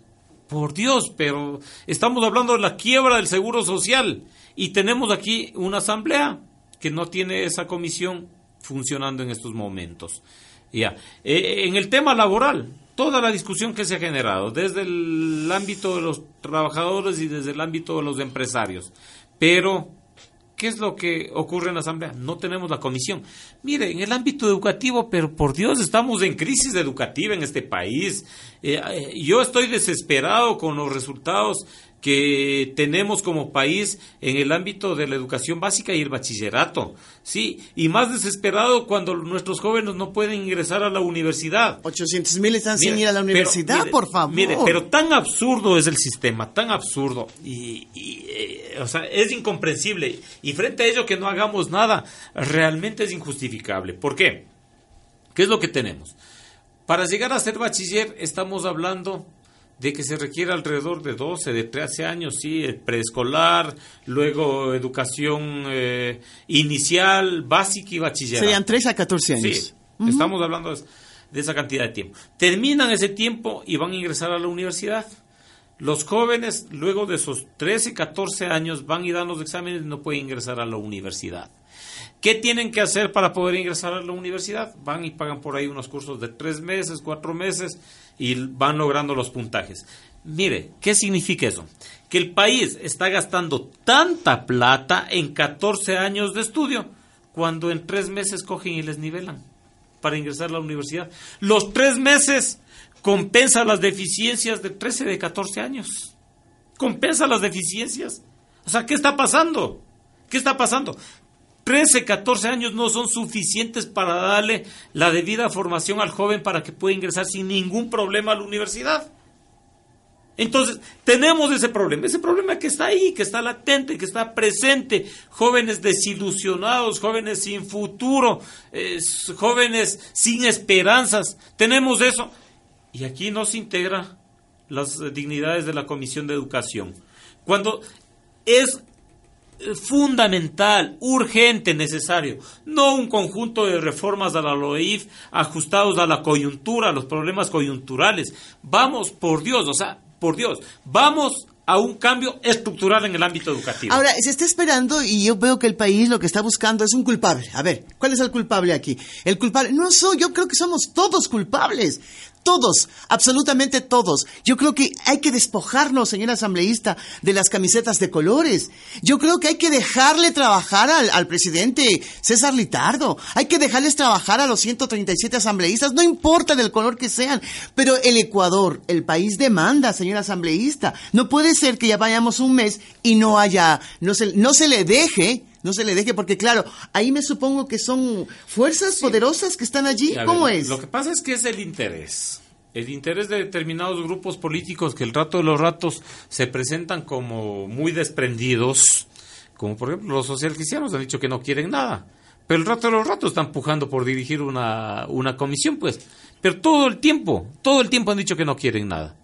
por Dios, pero estamos hablando de la quiebra del seguro social y tenemos aquí una asamblea que no tiene esa comisión funcionando en estos momentos. Ya. Eh, en el tema laboral, toda la discusión que se ha generado, desde el ámbito de los trabajadores y desde el ámbito de los empresarios, pero ¿Qué es lo que ocurre en la Asamblea? No tenemos la comisión. Mire, en el ámbito educativo, pero por Dios, estamos en crisis educativa en este país. Eh, eh, yo estoy desesperado con los resultados que tenemos como país en el ámbito de la educación básica y el bachillerato, sí, y más desesperado cuando nuestros jóvenes no pueden ingresar a la universidad. 800 mil están sin ir a la universidad, por favor. Mire, pero tan absurdo es el sistema, tan absurdo, y, eh, o sea, es incomprensible, y frente a ello que no hagamos nada, realmente es injustificable. ¿Por qué? ¿Qué es lo que tenemos? Para llegar a ser bachiller estamos hablando de que se requiere alrededor de 12, de 13 años, sí, preescolar, luego educación eh, inicial, básica y bachillerato. Serían 3 a 14 años. Sí, estamos hablando de, esa cantidad de tiempo. Terminan ese tiempo y van a ingresar a la universidad. Los jóvenes, luego de esos 13, 14 años, van y dan los exámenes y no pueden ingresar a la universidad. ¿Qué tienen que hacer para poder ingresar a la universidad? Van y pagan por ahí unos cursos de tres meses, cuatro meses y van logrando los puntajes. Mire, ¿qué significa eso? Que el país está gastando tanta plata en 14 años de estudio cuando en tres meses cogen y les nivelan para ingresar a la universidad. Los tres meses compensa las deficiencias de 13 de 14 años. Compensa las deficiencias. O sea, ¿qué está pasando? ¿Qué está pasando? 13, 14 años no son suficientes para darle la debida formación al joven para que pueda ingresar sin ningún problema a la universidad. Entonces, tenemos ese problema, ese problema que está ahí, que está latente, que está presente, jóvenes desilusionados, jóvenes sin futuro, jóvenes sin esperanzas, tenemos eso. Y aquí no se integra las dignidades de la Comisión de Educación. Cuando es fundamental, urgente, necesario, no un conjunto de reformas a la LOEIF ajustados a la coyuntura, a los problemas coyunturales. Vamos, por Dios, o sea, por Dios, vamos a un cambio estructural en el ámbito educativo. Ahora, se está esperando y yo veo que el país lo que está buscando es un culpable. A ver, ¿cuál es el culpable aquí? El culpable, no soy, yo creo que somos todos culpables. Todos, absolutamente todos. Yo creo que hay que despojarnos, señor asambleísta, de las camisetas de colores. Yo creo que hay que dejarle trabajar al, presidente César Litardo. Hay que dejarles trabajar a los 137 asambleístas, no importa del color que sean. Pero el Ecuador, el país demanda, señor asambleísta. No puede ser que ya vayamos un mes y no haya, no se, no se le deje no se le deje, porque claro, ahí me supongo que son fuerzas poderosas que están allí. ¿Cómo es? Lo que pasa es que es el interés. El interés de determinados grupos políticos que el rato de los ratos se presentan como muy desprendidos, como por ejemplo los socialcristianos han dicho que no quieren nada, pero el rato de los ratos están pujando por dirigir una, una comisión, pues. Pero todo el tiempo, todo el tiempo han dicho que no quieren nada.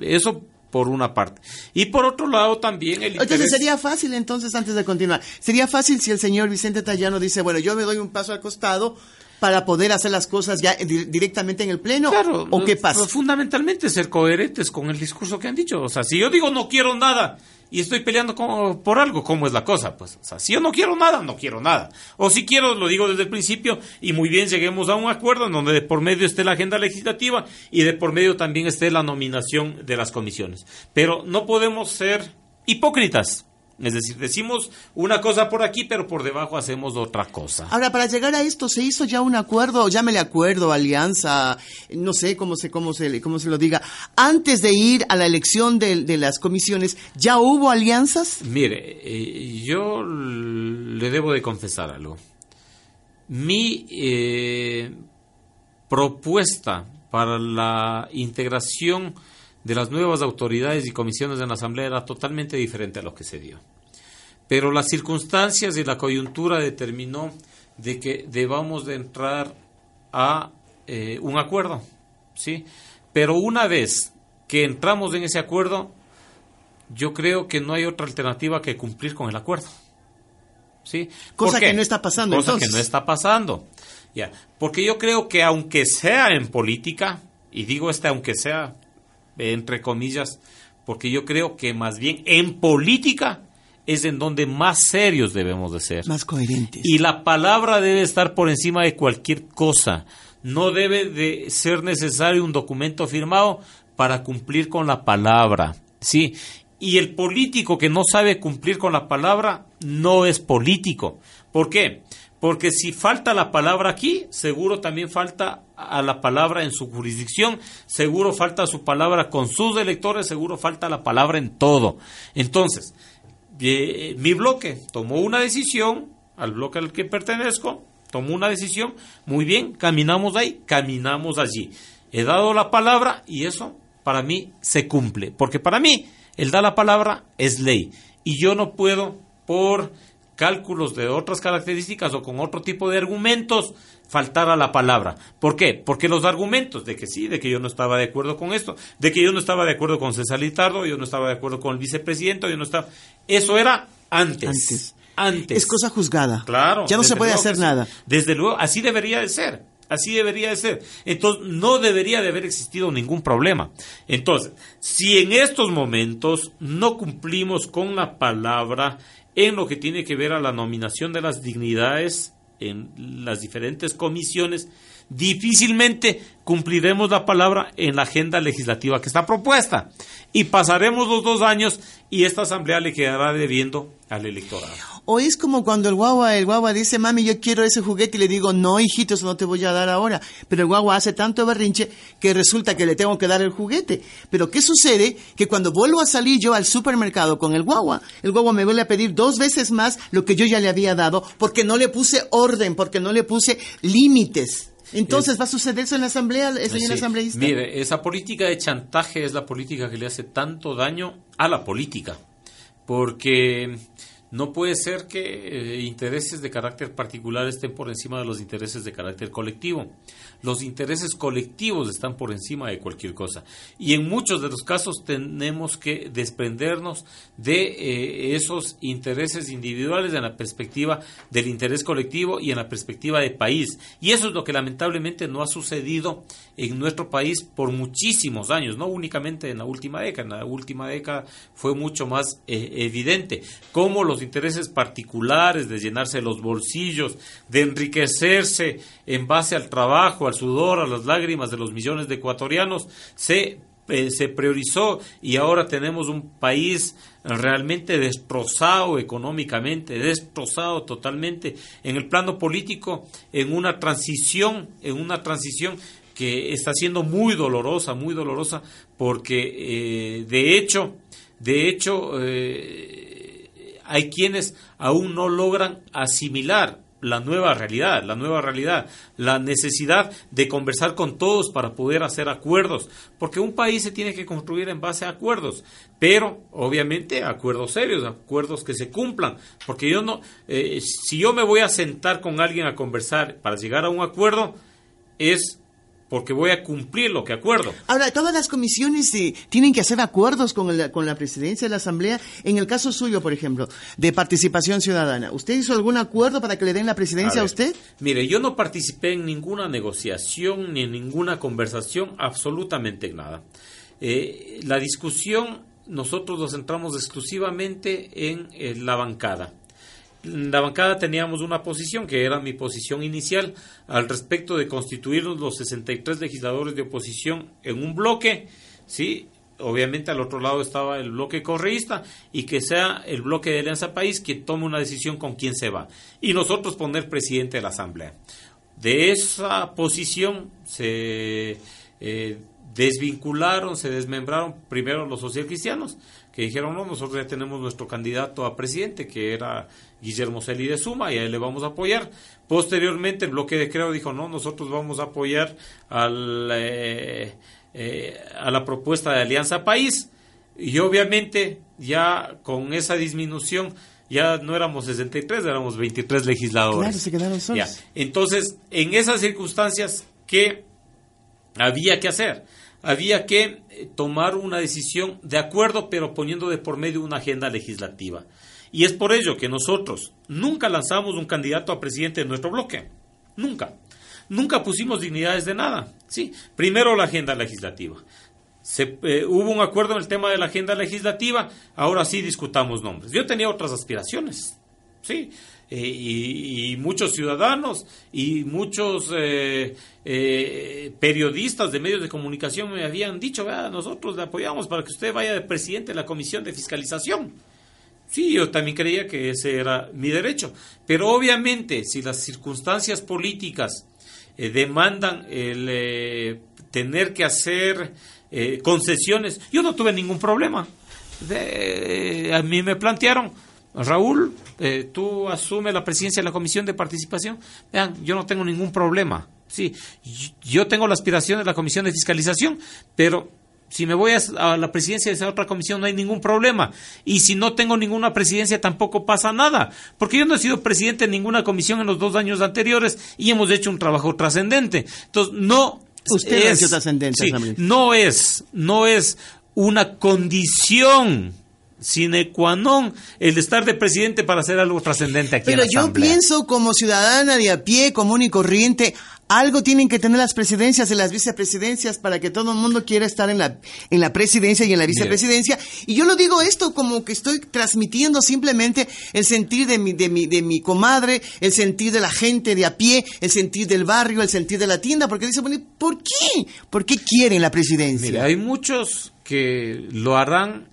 Eso por una parte. Y por otro lado también el Entonces sería fácil entonces, antes de continuar, sería fácil si el señor Vicente Tallano dice, bueno, yo me doy un paso al costado para poder hacer las cosas ya directamente en el Pleno? Claro, ¿O qué pasa? Fundamentalmente ser coherentes con el discurso que han dicho. O sea, si yo digo no quiero nada y estoy peleando por algo, ¿cómo es la cosa? Pues, o sea, si yo no quiero nada, no quiero nada. O si quiero, lo digo desde el principio, y muy bien lleguemos a un acuerdo en donde de por medio esté la agenda legislativa y de por medio también esté la nominación de las comisiones. Pero no podemos ser hipócritas. Es decir, decimos una cosa por aquí, pero por debajo hacemos otra cosa. Ahora, para llegar a esto, ¿se hizo ya un acuerdo? Llámele acuerdo, alianza, no sé cómo se, cómo se, cómo se lo diga. Antes de ir a la elección de, las comisiones, ¿ya hubo alianzas? Mire, eh, yo le debo de confesar algo. Mi eh, propuesta para la integración de las nuevas autoridades y comisiones de la Asamblea era totalmente diferente a lo que se dio. Pero las circunstancias y la coyuntura determinó de que debamos de entrar a eh, un acuerdo, ¿sí? Pero una vez que entramos en ese acuerdo, yo creo que no hay otra alternativa que cumplir con el acuerdo. ¿Sí? Cosa que no está pasando. Cosa que no está pasando. Ya. Porque yo creo que aunque sea en política, y digo este aunque sea entre comillas, porque yo creo que más bien en política es en donde más serios debemos de ser. Más coherentes. Y la palabra debe estar por encima de cualquier cosa. No debe de ser necesario un documento firmado para cumplir con la palabra. ¿sí? Y el político que no sabe cumplir con la palabra no es político. ¿Por qué? Porque si falta la palabra aquí, seguro también falta a la palabra en su jurisdicción, seguro falta su palabra con sus electores, seguro falta la palabra en todo. Entonces, eh, mi bloque tomó una decisión, al bloque al que pertenezco, tomó una decisión, muy bien, caminamos ahí, caminamos allí. He dado la palabra y eso para mí se cumple, porque para mí el dar la palabra es ley y yo no puedo por cálculos de otras características o con otro tipo de argumentos faltar a la palabra. ¿Por qué? Porque los argumentos de que sí, de que yo no estaba de acuerdo con esto, de que yo no estaba de acuerdo con César Litardo, yo no estaba de acuerdo con el vicepresidente, yo no estaba... Eso era antes. Antes. Es cosa juzgada. Claro. Ya no se puede hacer sí. nada. Desde luego, así debería de ser. Así debería de ser. Entonces, no debería de haber existido ningún problema. Entonces, si en estos momentos no cumplimos con la palabra en lo que tiene que ver a la nominación de las dignidades en las diferentes comisiones, difícilmente cumpliremos la palabra en la agenda legislativa que está propuesta. Y pasaremos los dos años y esta asamblea le quedará debiendo al electorado. O es como cuando el guagua, el guagua dice, mami, yo quiero ese juguete y le digo, no, hijito, eso no te voy a dar ahora. Pero el guagua hace tanto berrinche que resulta que le tengo que dar el juguete. Pero ¿qué sucede? Que cuando vuelvo a salir yo al supermercado con el guagua, el guagua me vuelve a pedir dos veces más lo que yo ya le había dado porque no le puse orden, porque no le puse límites. Entonces, ¿va a suceder eso en la asamblea, señor Sí. asambleísta? Mire, esa política de chantaje es la política que le hace tanto daño a la política, porque no puede ser que eh, intereses de carácter particular estén por encima de los intereses de carácter colectivo. Los intereses colectivos están por encima de cualquier cosa. Y en muchos de los casos tenemos que desprendernos de eh, esos intereses individuales en la perspectiva del interés colectivo y en la perspectiva de país. Y eso es lo que lamentablemente no ha sucedido en nuestro país por muchísimos años, no únicamente en la última década. En la última década fue mucho más eh, evidente cómo los intereses particulares de llenarse los bolsillos, de enriquecerse en base al trabajo, al sudor, a las lágrimas de los millones de ecuatorianos, se eh, se priorizó y ahora tenemos un país realmente destrozado económicamente, destrozado totalmente en el plano político, en una transición, en una transición que está siendo muy dolorosa, muy dolorosa, porque eh, de hecho, de hecho, eh, hay quienes aún no logran asimilar la nueva realidad, la nueva realidad, la necesidad de conversar con todos para poder hacer acuerdos, porque un país se tiene que construir en base a acuerdos, pero obviamente acuerdos serios, acuerdos que se cumplan, porque yo no, eh, si yo me voy a sentar con alguien a conversar para llegar a un acuerdo, es porque voy a cumplir lo que acuerdo. Ahora, todas las comisiones eh, tienen que hacer acuerdos con, el- con la presidencia de la Asamblea. En el caso suyo, por ejemplo, de participación ciudadana, ¿usted hizo algún acuerdo para que le den la presidencia a, ver, usted? Mire, yo no participé en ninguna negociación ni en ninguna conversación, absolutamente nada. Eh, la discusión nosotros nos centramos exclusivamente en eh, la bancada. En la bancada teníamos una posición que era mi posición inicial al respecto de constituirnos los 63 legisladores de oposición en un bloque, ¿sí? Obviamente al otro lado estaba el bloque correísta y que sea el bloque de Alianza País quien tome una decisión con quién se va. Y nosotros poner presidente de la Asamblea. De esa posición se eh, desvincularon, se desmembraron primero los socialcristianos, que dijeron, no, nosotros ya tenemos nuestro candidato a presidente, que era Guillermo Celi de Suma, y a él le vamos a apoyar. Posteriormente, el bloque de Creo dijo, no, nosotros vamos a apoyar al, eh, eh, a la propuesta de Alianza País. Y obviamente, ya con esa disminución, ya no éramos 63, éramos 23 legisladores. Claro, se quedaron solos. Ya. Entonces, en esas circunstancias, ¿qué había que hacer? Había que tomar una decisión de acuerdo, pero poniendo de por medio una agenda legislativa. Y es por ello que nosotros nunca lanzamos un candidato a presidente de nuestro bloque. Nunca. Nunca pusimos dignidades de nada. Sí. Primero la agenda legislativa. Eh, hubo un acuerdo en el tema de la agenda legislativa, ahora sí discutamos nombres. Yo tenía otras aspiraciones, sí, eh, y, muchos ciudadanos y muchos eh, eh, periodistas de medios de comunicación me habían dicho, "Vea, nosotros le apoyamos para que usted vaya de presidente de la Comisión de Fiscalización. Sí, yo también creía que ese era mi derecho. Pero obviamente, si las circunstancias políticas eh, demandan el tener que hacer concesiones, yo no tuve ningún problema. a mí me plantearon, Raúl, tú asume la presidencia de la Comisión de Participación. Vean, yo no tengo ningún problema. Sí, yo tengo la aspiración de la Comisión de Fiscalización, pero si me voy a, la presidencia de esa otra comisión no hay ningún problema. Y si no tengo ninguna presidencia tampoco pasa nada. Porque yo no he sido presidente de ninguna comisión en los dos años anteriores y hemos hecho un trabajo trascendente. Entonces, no Usted es, trascendente. no es, no es una condición sine qua non el estar de presidente para hacer algo trascendente aquí Pero en la yo pienso como ciudadana de a pie, común y corriente, algo tienen que tener las presidencias y las vicepresidencias para que todo el mundo quiera estar en la, en la presidencia y en la vicepresidencia. Y yo lo digo esto como que estoy transmitiendo simplemente el sentir de mi, de mi, de mi comadre, el sentir de la gente de a pie, el sentir del barrio, el sentir de la tienda, porque dice, ¿por qué? ¿Por qué quieren la presidencia? Mira, hay muchos que lo harán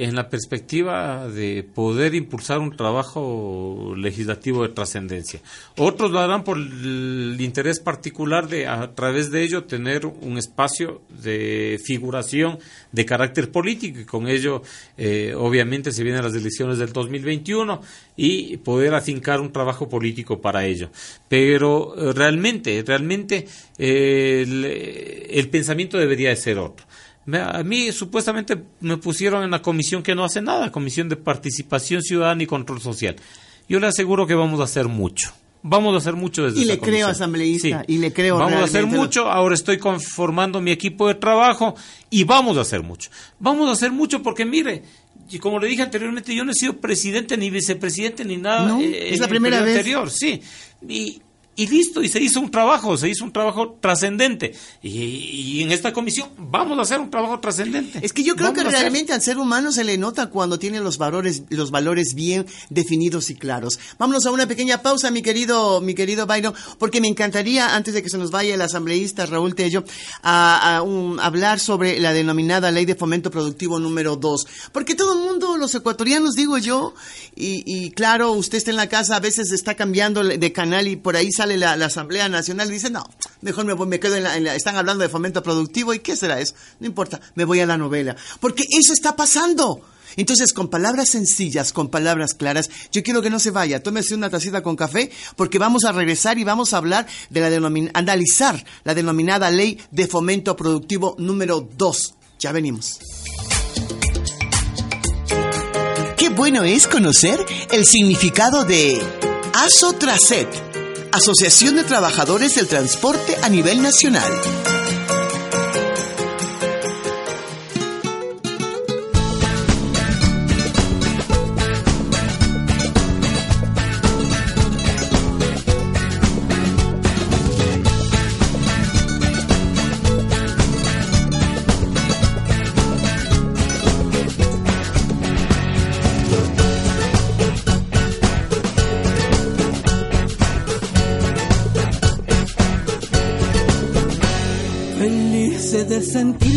en la perspectiva de poder impulsar un trabajo legislativo de trascendencia. Otros lo harán por el interés particular de, a través de ello, tener un espacio de figuración de carácter político y con ello, eh, obviamente, se vienen las elecciones del 2021 y poder afincar un trabajo político para ello. Pero eh, realmente, realmente, eh, el pensamiento debería de ser otro. A mí supuestamente me pusieron en la comisión que no hace nada, comisión de participación ciudadana y control social. Yo le aseguro que vamos a hacer mucho. Vamos a hacer mucho desde Y le creo asambleísta, y le creo Vamos a hacer mucho, ahora estoy conformando mi equipo de trabajo y vamos a hacer mucho. Vamos a hacer mucho porque mire, y como le dije anteriormente, yo no he sido presidente ni vicepresidente ni nada. No, eh, es la primera vez. Anterior, sí. Y, y listo, y se hizo un trabajo, se hizo un trabajo trascendente. Y, en esta comisión vamos a hacer un trabajo trascendente. Es que yo creo que realmente al ser humano se le nota cuando tiene los valores, los valores bien definidos y claros. Vámonos a una pequeña pausa, mi querido, mi querido Byron, porque me encantaría, antes de que se nos vaya el asambleísta Raúl Tello, a, hablar sobre la denominada Ley de Fomento Productivo número 2. Porque todo el mundo, los ecuatorianos, digo yo, y, y claro, usted está en la casa, a veces está cambiando de canal y por ahí sale la, Asamblea Nacional y dice, no, mejor me, me quedo en la, Están hablando de fomento productivo y ¿qué será eso? No importa, me voy a la novela. Porque eso está pasando. Entonces, con palabras sencillas, con palabras claras, yo quiero que no se vaya, tómese una tacita con café, porque vamos a regresar y vamos a hablar de la analizar la denominada ley de fomento productivo número 2. Ya venimos. Qué bueno es conocer el significado de Asotraset Asociación de Trabajadores del Transporte a nivel nacional. Sentirme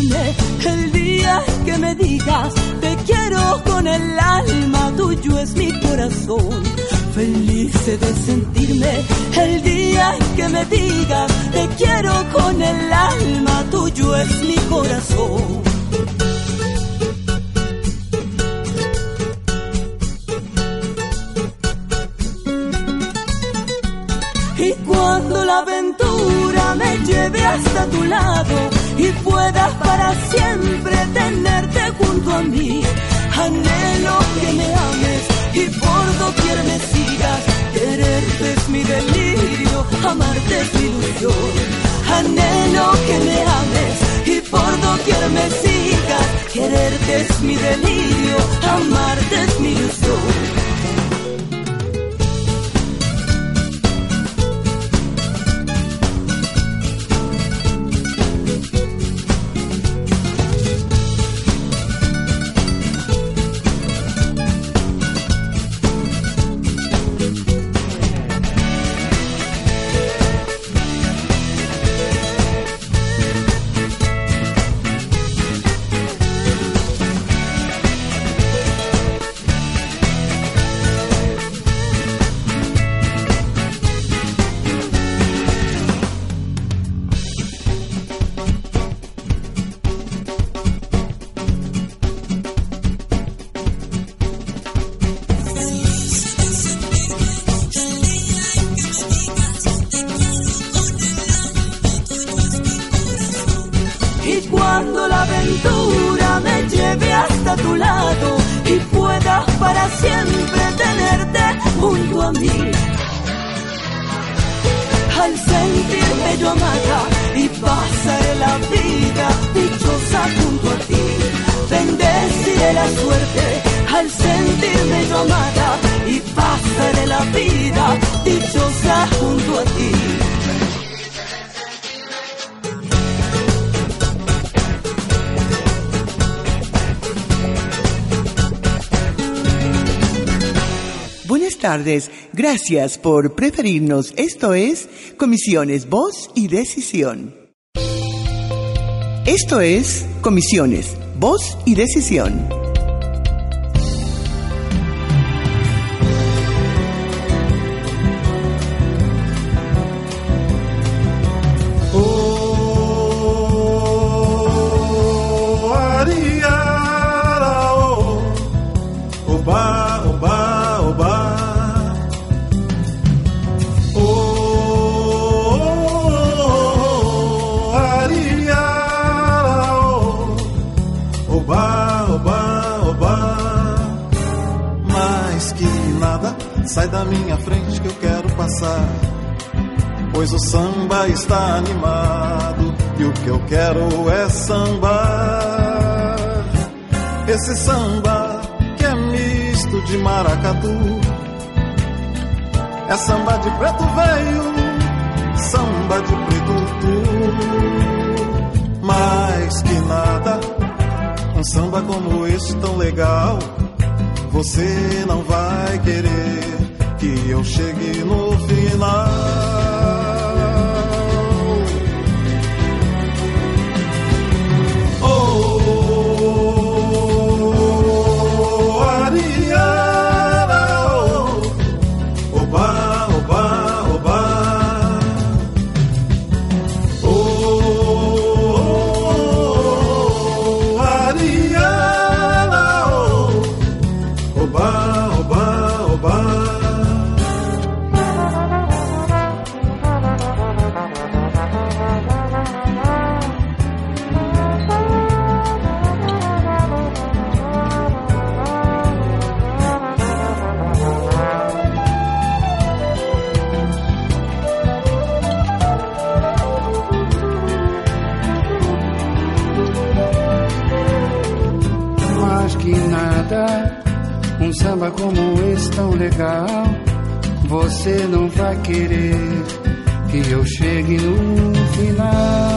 tardes, gracias por preferirnos. Esto es Comisiones Voz y Decisión. Esto es Comisiones Voz y Decisión. Samba está animado e o que eu quero é sambar. Esse samba que é misto de maracatu. É samba de preto velho, samba de preto tu. Mais que nada, um samba como este tão legal. Você não vai querer que eu chegue no final. Você não vai querer que eu chegue no final.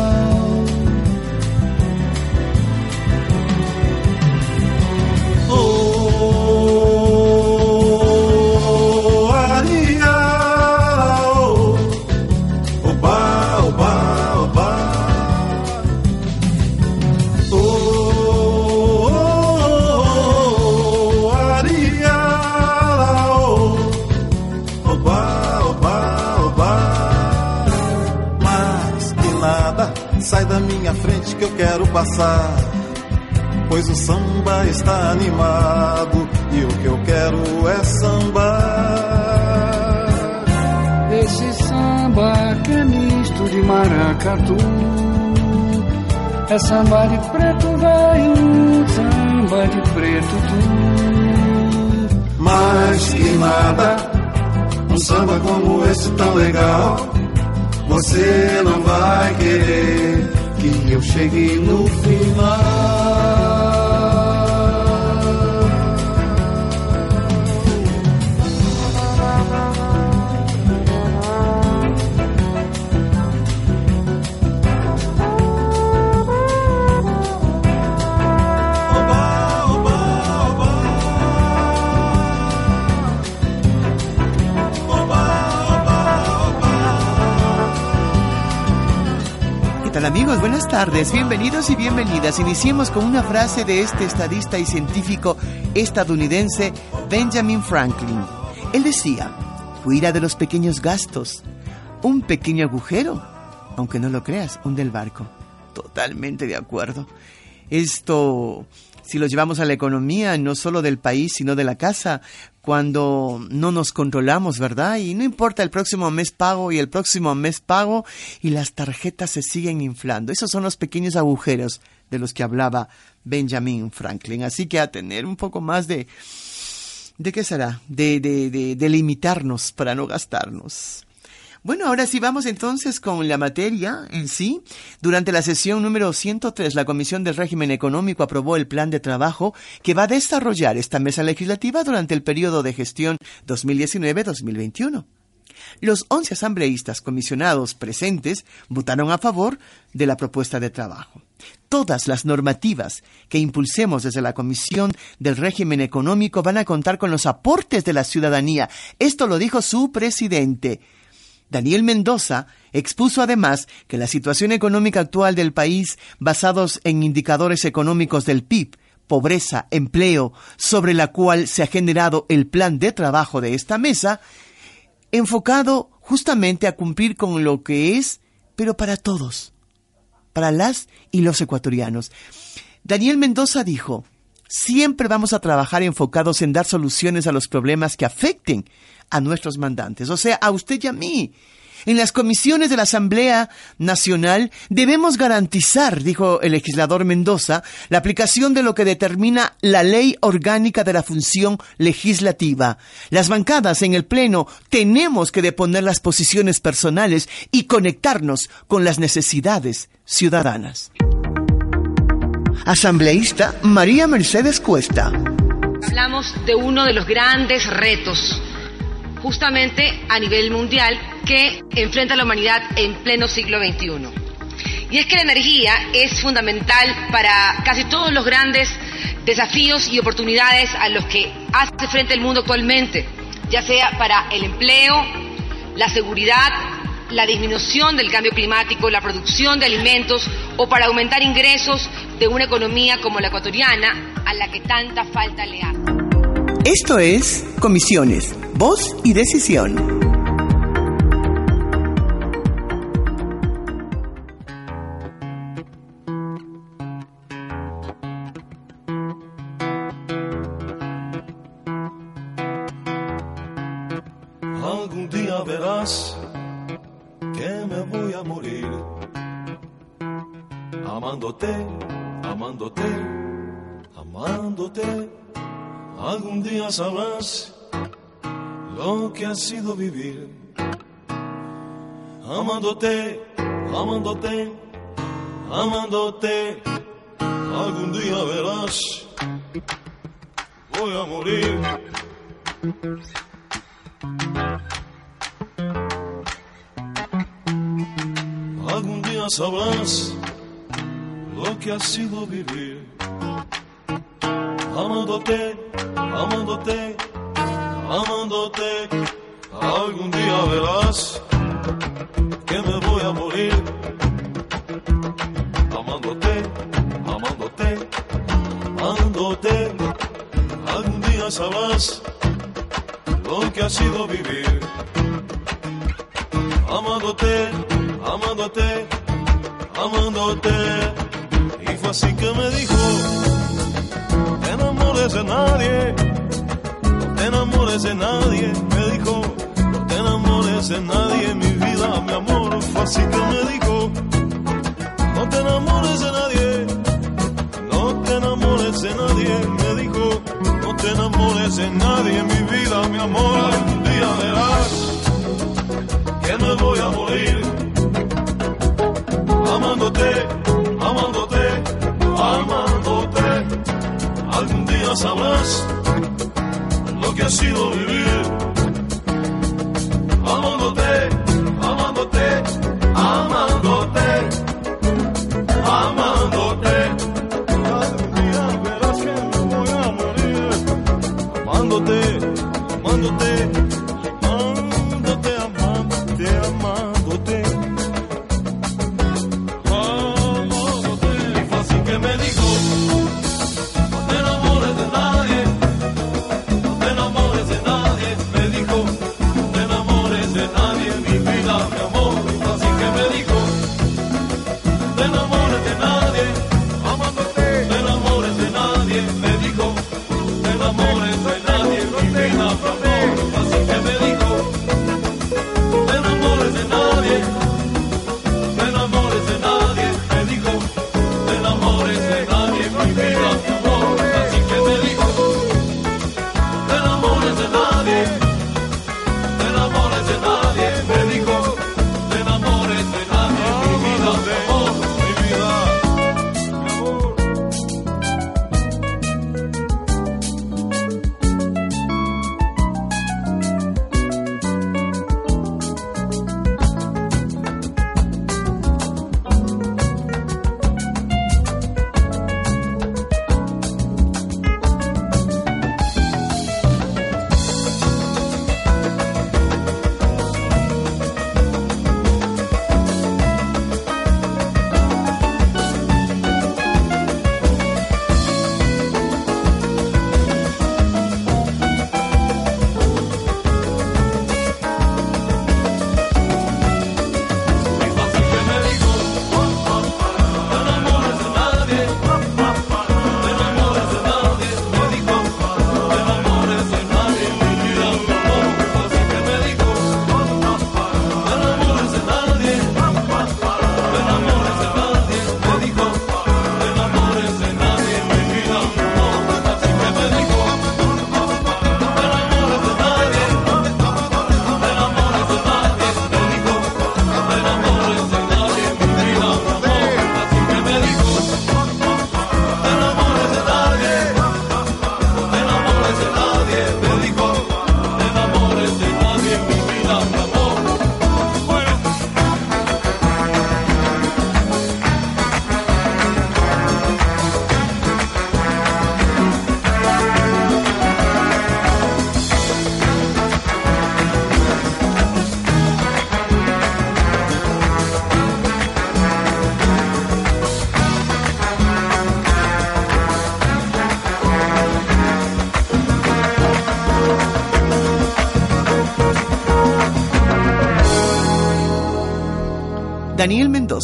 Passar. Pois o samba está animado e o que eu quero é sambar. Esse samba que é misto de maracatu. É samba de preto velho, samba de preto tu. Mais que nada, um samba como esse tão legal. Você não vai querer que eu chegue no final. Amigos? Buenas tardes, bienvenidos y bienvenidas. Iniciemos con una frase de este estadista y científico estadounidense Benjamin Franklin. Él decía, cuida de los pequeños gastos. Un pequeño agujero, aunque no lo creas, hunde el barco. Totalmente de acuerdo. Esto, si lo llevamos a la economía, no solo del país, sino de la casa, cuando no nos controlamos, ¿verdad? Y no importa el próximo mes pago y el próximo mes pago y las tarjetas se siguen inflando. Esos son los pequeños agujeros de los que hablaba Benjamin Franklin. Así que a tener un poco más de ¿De qué será? De, de, de, de limitarnos para no gastarnos. Bueno, ahora sí vamos entonces con la materia en sí. Durante la sesión número 103, la Comisión del Régimen Económico aprobó el plan de trabajo que va a desarrollar esta mesa legislativa durante el periodo de gestión 2019-2021. Los 11 asambleístas comisionados presentes votaron a favor de la propuesta de trabajo. Todas las normativas que impulsemos desde la Comisión del Régimen Económico van a contar con los aportes de la ciudadanía. Esto lo dijo su presidente. Daniel Mendoza expuso además que la situación económica actual del país, basados en indicadores económicos del PIB, pobreza, empleo, sobre la cual se ha generado el plan de trabajo de esta mesa, enfocado justamente a cumplir con lo que es, pero para todos, para las y los ecuatorianos. Daniel Mendoza dijo, siempre vamos a trabajar enfocados en dar soluciones a los problemas que afecten a nuestros mandantes, o sea, a usted y a mí. En las comisiones de la Asamblea Nacional debemos garantizar, dijo el legislador Mendoza, la aplicación de lo que determina la ley orgánica de la función legislativa. Las bancadas en el Pleno tenemos que deponer las posiciones personales y conectarnos con las necesidades ciudadanas. Asambleísta María Mercedes Cuesta. Hablamos de uno de los grandes retos justamente a nivel mundial que enfrenta la humanidad en pleno siglo XXI. Y es que la energía es fundamental para casi todos los grandes desafíos y oportunidades a los que hace frente el mundo actualmente, ya sea para el empleo, la seguridad, la disminución del cambio climático, la producción de alimentos o para aumentar ingresos de una economía como la ecuatoriana a la que tanta falta le hace. Esto es Comisiones, Voz y Decisión. Amándote, amándote, amándote. Algún día verás, voy a morir. Algún día sabrás lo que ha sido vivir amándote, amándote, amándote. Algún día verás que me voy a morir. Amándote, amándote, amándote. Algún día sabrás lo que ha sido vivir. Amándote, amándote, amándote. Y fue así que me dijo te enamores de nadie, no te enamores de nadie, me dijo, de nadie, mi vida, mi amor, fue así que me dijo, no te enamores de nadie, no te enamores de nadie, me dijo, no te enamores de nadie, mi vida, mi amor, algún día verás que me voy a morir, amándote, amándote, amándote algún día sabrás lo que ha sido vivir. Amándote, amándote,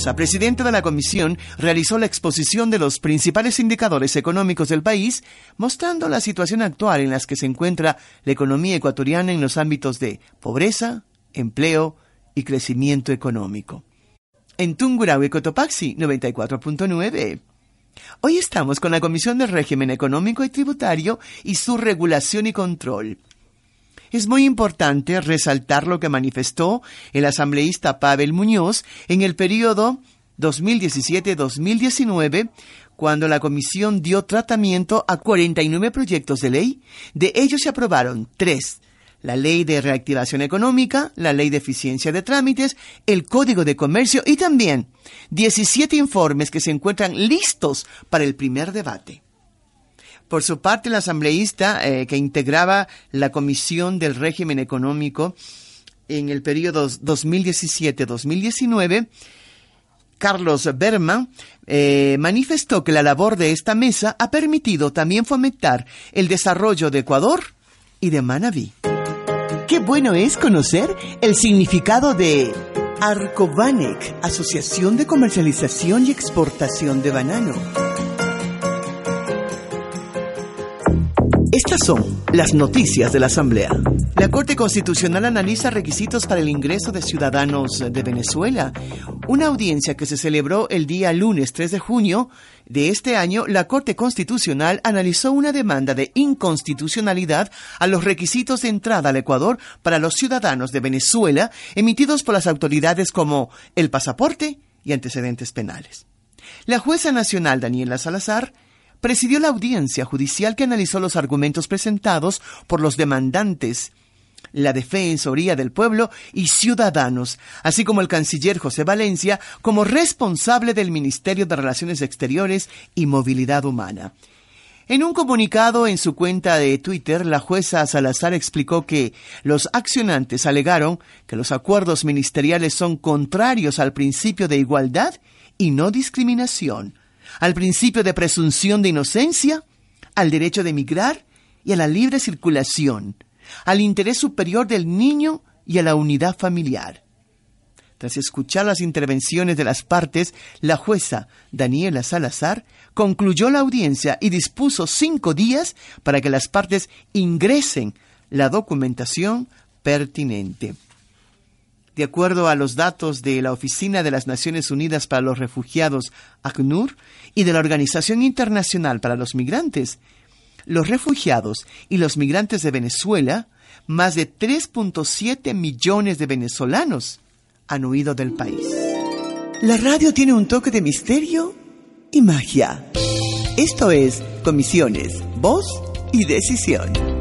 Mendoza, presidente de la comisión, realizó la exposición de los principales indicadores económicos del país, mostrando la situación actual en la que se encuentra la economía ecuatoriana en los ámbitos de pobreza, empleo y crecimiento económico. En Tungurahua, Cotopaxi, 94.9. Hoy estamos con la Comisión del Régimen Económico y Tributario y su regulación y control. Es muy importante resaltar lo que manifestó el asambleísta Pavel Muñoz en el periodo 2017-2019, cuando la comisión dio tratamiento a 49 proyectos de ley. De ellos se aprobaron tres. La ley de reactivación económica, la ley de eficiencia de trámites, el código de comercio y también 17 informes que se encuentran listos para el primer debate. Por su parte, el asambleísta eh, que integraba la Comisión del Régimen Económico en el periodo 2017-2019, Carlos Berman, eh, manifestó que la labor de esta mesa ha permitido también fomentar el desarrollo de Ecuador y de Manabí. Qué bueno es conocer el significado de Arcobanec, Asociación de Comercialización y Exportación de Banano. Estas son las noticias de la Asamblea. La Corte Constitucional analiza requisitos para el ingreso de ciudadanos de Venezuela. Una audiencia que se celebró el día lunes 3 de junio de este año, la Corte Constitucional analizó una demanda de inconstitucionalidad a los requisitos de entrada al Ecuador para los ciudadanos de Venezuela emitidos por las autoridades como el pasaporte y antecedentes penales. La jueza nacional Daniela Salazar presidió la audiencia judicial que analizó los argumentos presentados por los demandantes, la Defensoría del Pueblo y ciudadanos, así como el canciller José Valencia como responsable del Ministerio de Relaciones Exteriores y Movilidad Humana. En un comunicado en su cuenta de Twitter, la jueza Salazar explicó que los accionantes alegaron que los acuerdos ministeriales son contrarios al principio de igualdad y no discriminación, al principio de presunción de inocencia, al derecho de emigrar y a la libre circulación, al interés superior del niño y a la unidad familiar. Tras escuchar las intervenciones de las partes, la jueza Daniela Salazar concluyó la audiencia y dispuso cinco días para que las partes ingresen la documentación pertinente. De acuerdo a los datos de la Oficina de las Naciones Unidas para los Refugiados, ACNUR, y de la Organización Internacional para los Migrantes, los refugiados y los migrantes de Venezuela, más de 3.7 millones de venezolanos han huido del país. La radio tiene un toque de misterio y magia. Esto es Comisiones, Voz y Decisión.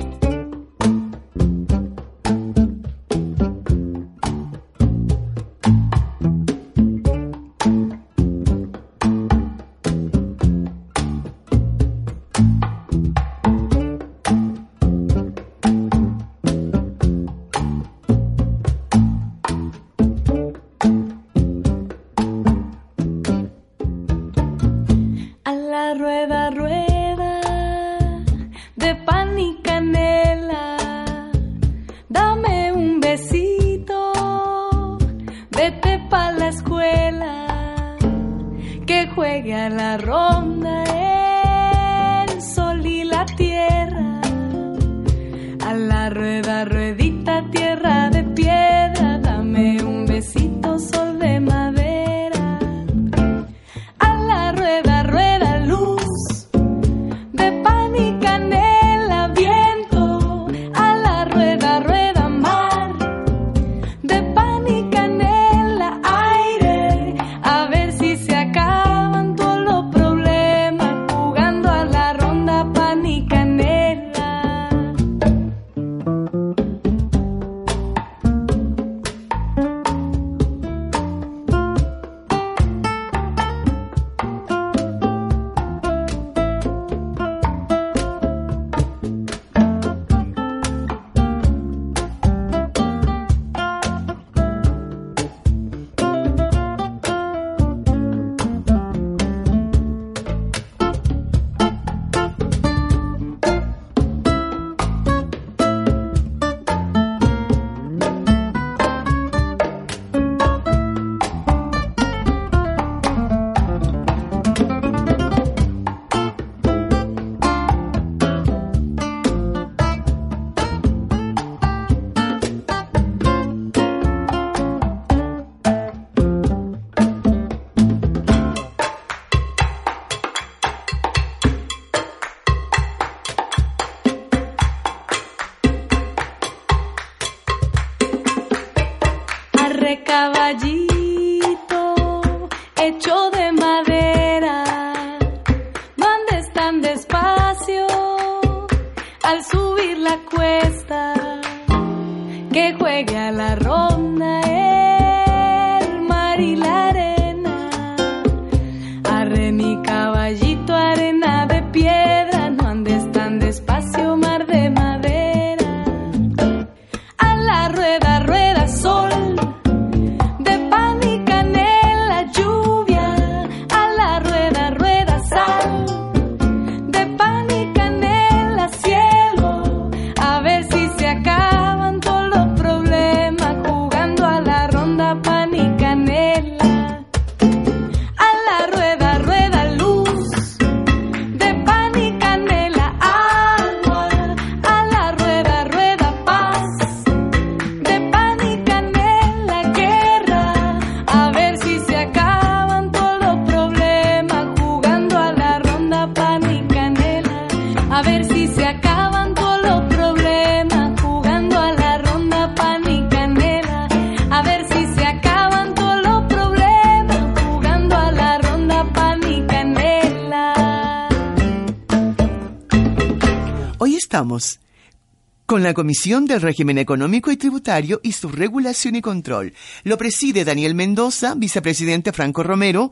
La Comisión del Régimen Económico y Tributario y su regulación y control. Lo preside Daniel Mendoza, vicepresidente Franco Romero,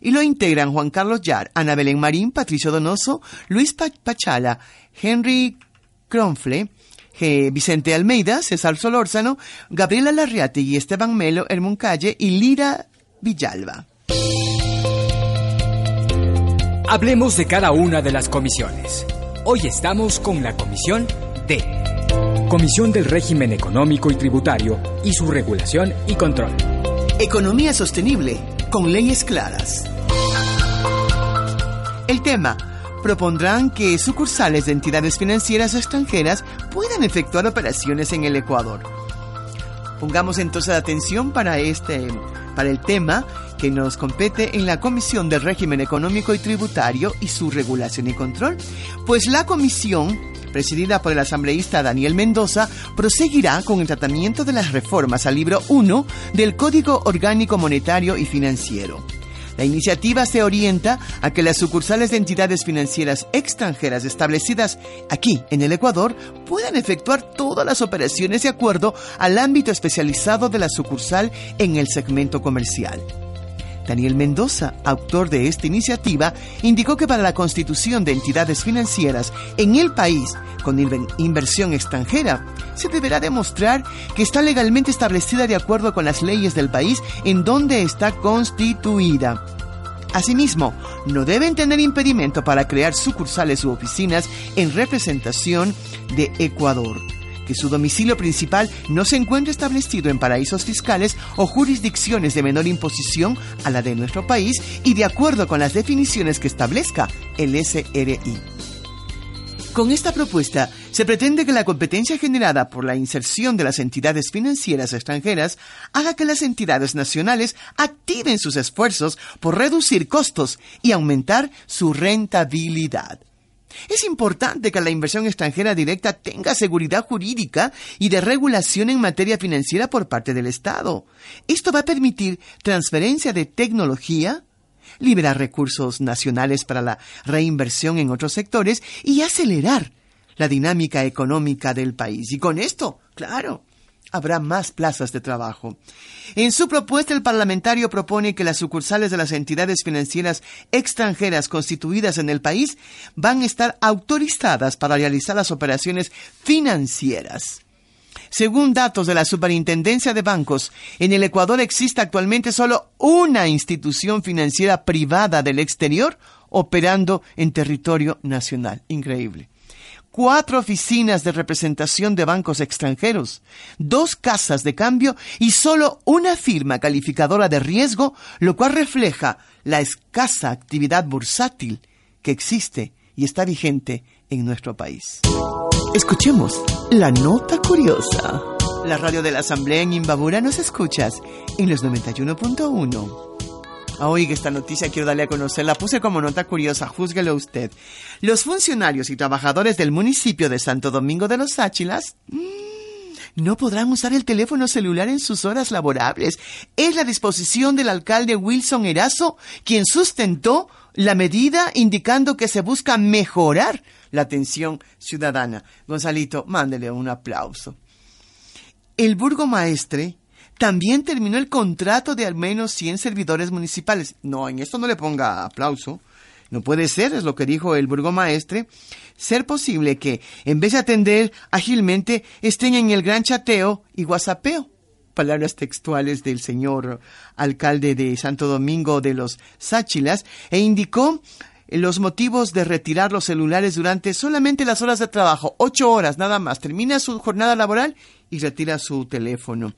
y lo integran Juan Carlos Yar, Ana Belén Marín, Patricio Donoso, Luis Pa- Pachala, Henry Cronfle. Vicente Almeida, César Solórzano, Gabriela Larriati y Esteban Melo, Hermón Calle y Lira Villalba. Hablemos de cada una de las comisiones. Hoy estamos con la Comisión D. Comisión del Régimen Económico y Tributario y su regulación y control. Economía sostenible con leyes claras. El tema. Propondrán que sucursales de entidades financieras extranjeras puedan efectuar operaciones en el Ecuador. Pongamos entonces atención para este para el tema que nos compete en la Comisión del Régimen Económico y Tributario y su regulación y control, pues la comisión presidida por el asambleísta Daniel Mendoza, proseguirá con el tratamiento de las reformas al libro 1 del Código Orgánico Monetario y Financiero. La iniciativa se orienta a que las sucursales de entidades financieras extranjeras establecidas aquí en el Ecuador puedan efectuar todas las operaciones de acuerdo al ámbito especializado de la sucursal en el segmento comercial. Daniel Mendoza, autor de esta iniciativa, indicó que para la constitución de entidades financieras en el país con inversión extranjera, se deberá demostrar que está legalmente establecida de acuerdo con las leyes del país en donde está constituida. Asimismo, no deben tener impedimento para crear sucursales u oficinas en representación de Ecuador que su domicilio principal no se encuentre establecido en paraísos fiscales o jurisdicciones de menor imposición a la de nuestro país y de acuerdo con las definiciones que establezca el SRI. Con esta propuesta se pretende que la competencia generada por la inserción de las entidades financieras extranjeras haga que las entidades nacionales activen sus esfuerzos por reducir costos y aumentar su rentabilidad. Es importante que la inversión extranjera directa tenga seguridad jurídica y de regulación en materia financiera por parte del Estado. Esto va a permitir transferencia de tecnología, liberar recursos nacionales para la reinversión en otros sectores y acelerar la dinámica económica del país. Y con esto, claro, habrá más plazas de trabajo. En su propuesta, el parlamentario propone que las sucursales de las entidades financieras extranjeras constituidas en el país van a estar autorizadas para realizar las operaciones financieras. Según datos de la Superintendencia de Bancos, en el Ecuador existe actualmente solo una institución financiera privada del exterior operando en territorio nacional. Increíble cuatro oficinas de representación de bancos extranjeros, dos casas de cambio y solo una firma calificadora de riesgo, lo cual refleja la escasa actividad bursátil que existe y está vigente en nuestro país. Escuchemos la nota curiosa. La radio de la Asamblea en Imbabura nos escuchas en los 91.1. Ah, Oiga, esta noticia quiero darle a conocer, la puse como nota curiosa, júzguelo usted. Los funcionarios y trabajadores del municipio de Santo Domingo de los Áchilas mm, no podrán usar el teléfono celular en sus horas laborables. Es la disposición del alcalde Wilson Erazo quien sustentó la medida indicando que se busca mejorar la atención ciudadana. Gonzalito, mándele un aplauso. El burgomaestre también terminó el contrato de al menos 100 servidores municipales. No, en esto no le ponga aplauso. No puede ser, es lo que dijo el burgomaestre, ser posible que, en vez de atender ágilmente, estén en el gran chateo y guasapeo. Palabras textuales del señor alcalde de Santo Domingo de los Sáchilas, e indicó los motivos de retirar los celulares durante solamente las horas de trabajo, ocho horas nada más. Termina su jornada laboral y retira su teléfono.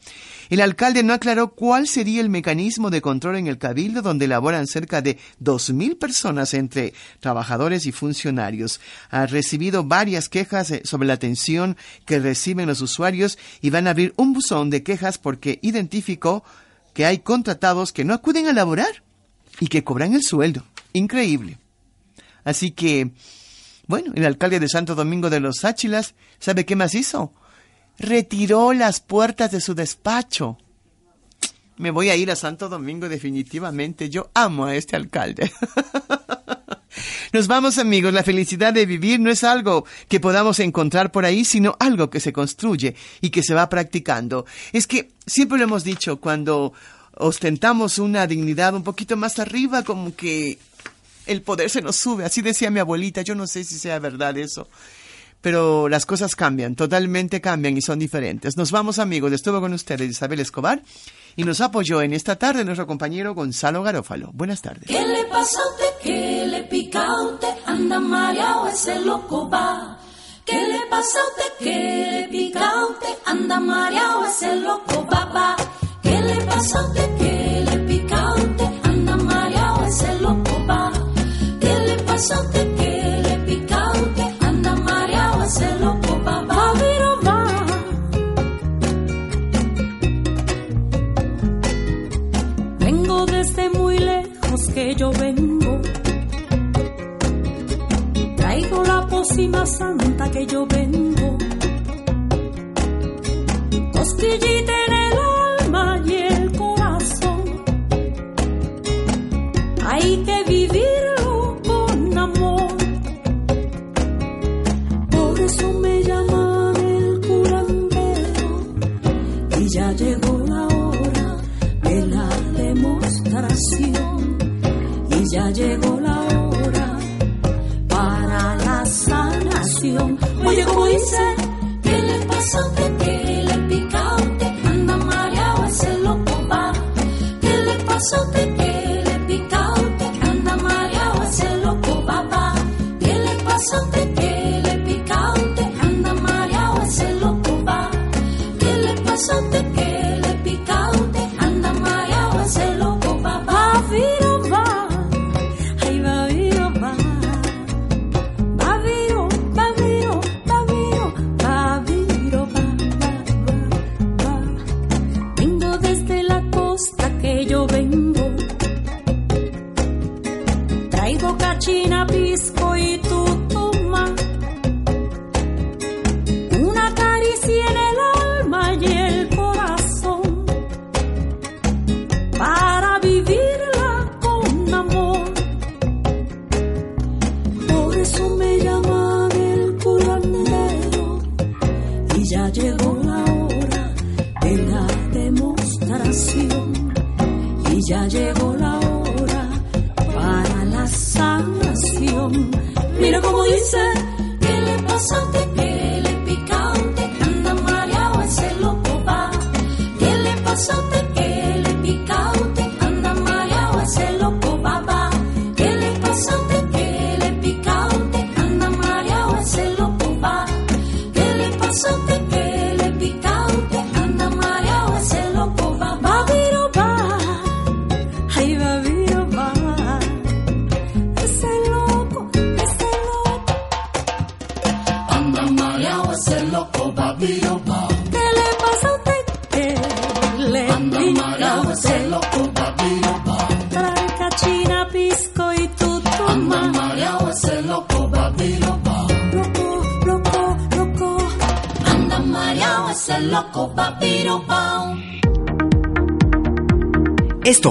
El alcalde no aclaró cuál sería el mecanismo de control en el cabildo donde laboran cerca de dos mil personas entre trabajadores y funcionarios. Ha recibido varias quejas eh, sobre la atención que reciben los usuarios y van a abrir un buzón de quejas porque identificó que hay contratados que no acuden a laborar y que cobran el sueldo. Increíble. Así que, bueno, el alcalde de Santo Domingo de los Áchilas, ¿sabe qué más hizo? Retiró las puertas de su despacho. Me voy a ir a Santo Domingo definitivamente. Yo amo a este alcalde. Nos vamos amigos, la felicidad de vivir no es algo que podamos encontrar por ahí, sino algo que se construye y que se va practicando. Es que siempre lo hemos dicho, cuando ostentamos una dignidad un poquito más arriba, como que el poder se nos sube. Así decía mi abuelita, yo no sé si sea verdad eso. Pero las cosas cambian, totalmente cambian y son diferentes. Nos vamos amigos, estuvo con ustedes Isabel Escobar y nos apoyó en esta tarde nuestro compañero Gonzalo Garófalo. Buenas tardes. ¿Qué le pasa a usted? ¿Qué le pica a usted? Anda mareado ese loco va. ¿Qué le pasa a usted? ¿Qué le pica a usted? Anda mareado ese loco va. ¿Qué le pasa a usted? ¿Qué le pica a usted? Anda mareado ese loco va. ¿Qué le pasa a usted? Que yo vengo. Traigo la pócima santa que yo vengo. Cosquillita en el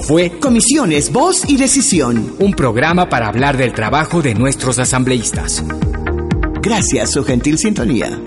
fue Comisiones, Voz y Decisión. un programa para hablar del trabajo de nuestros asambleístas. Gracias, su gentil sintonía.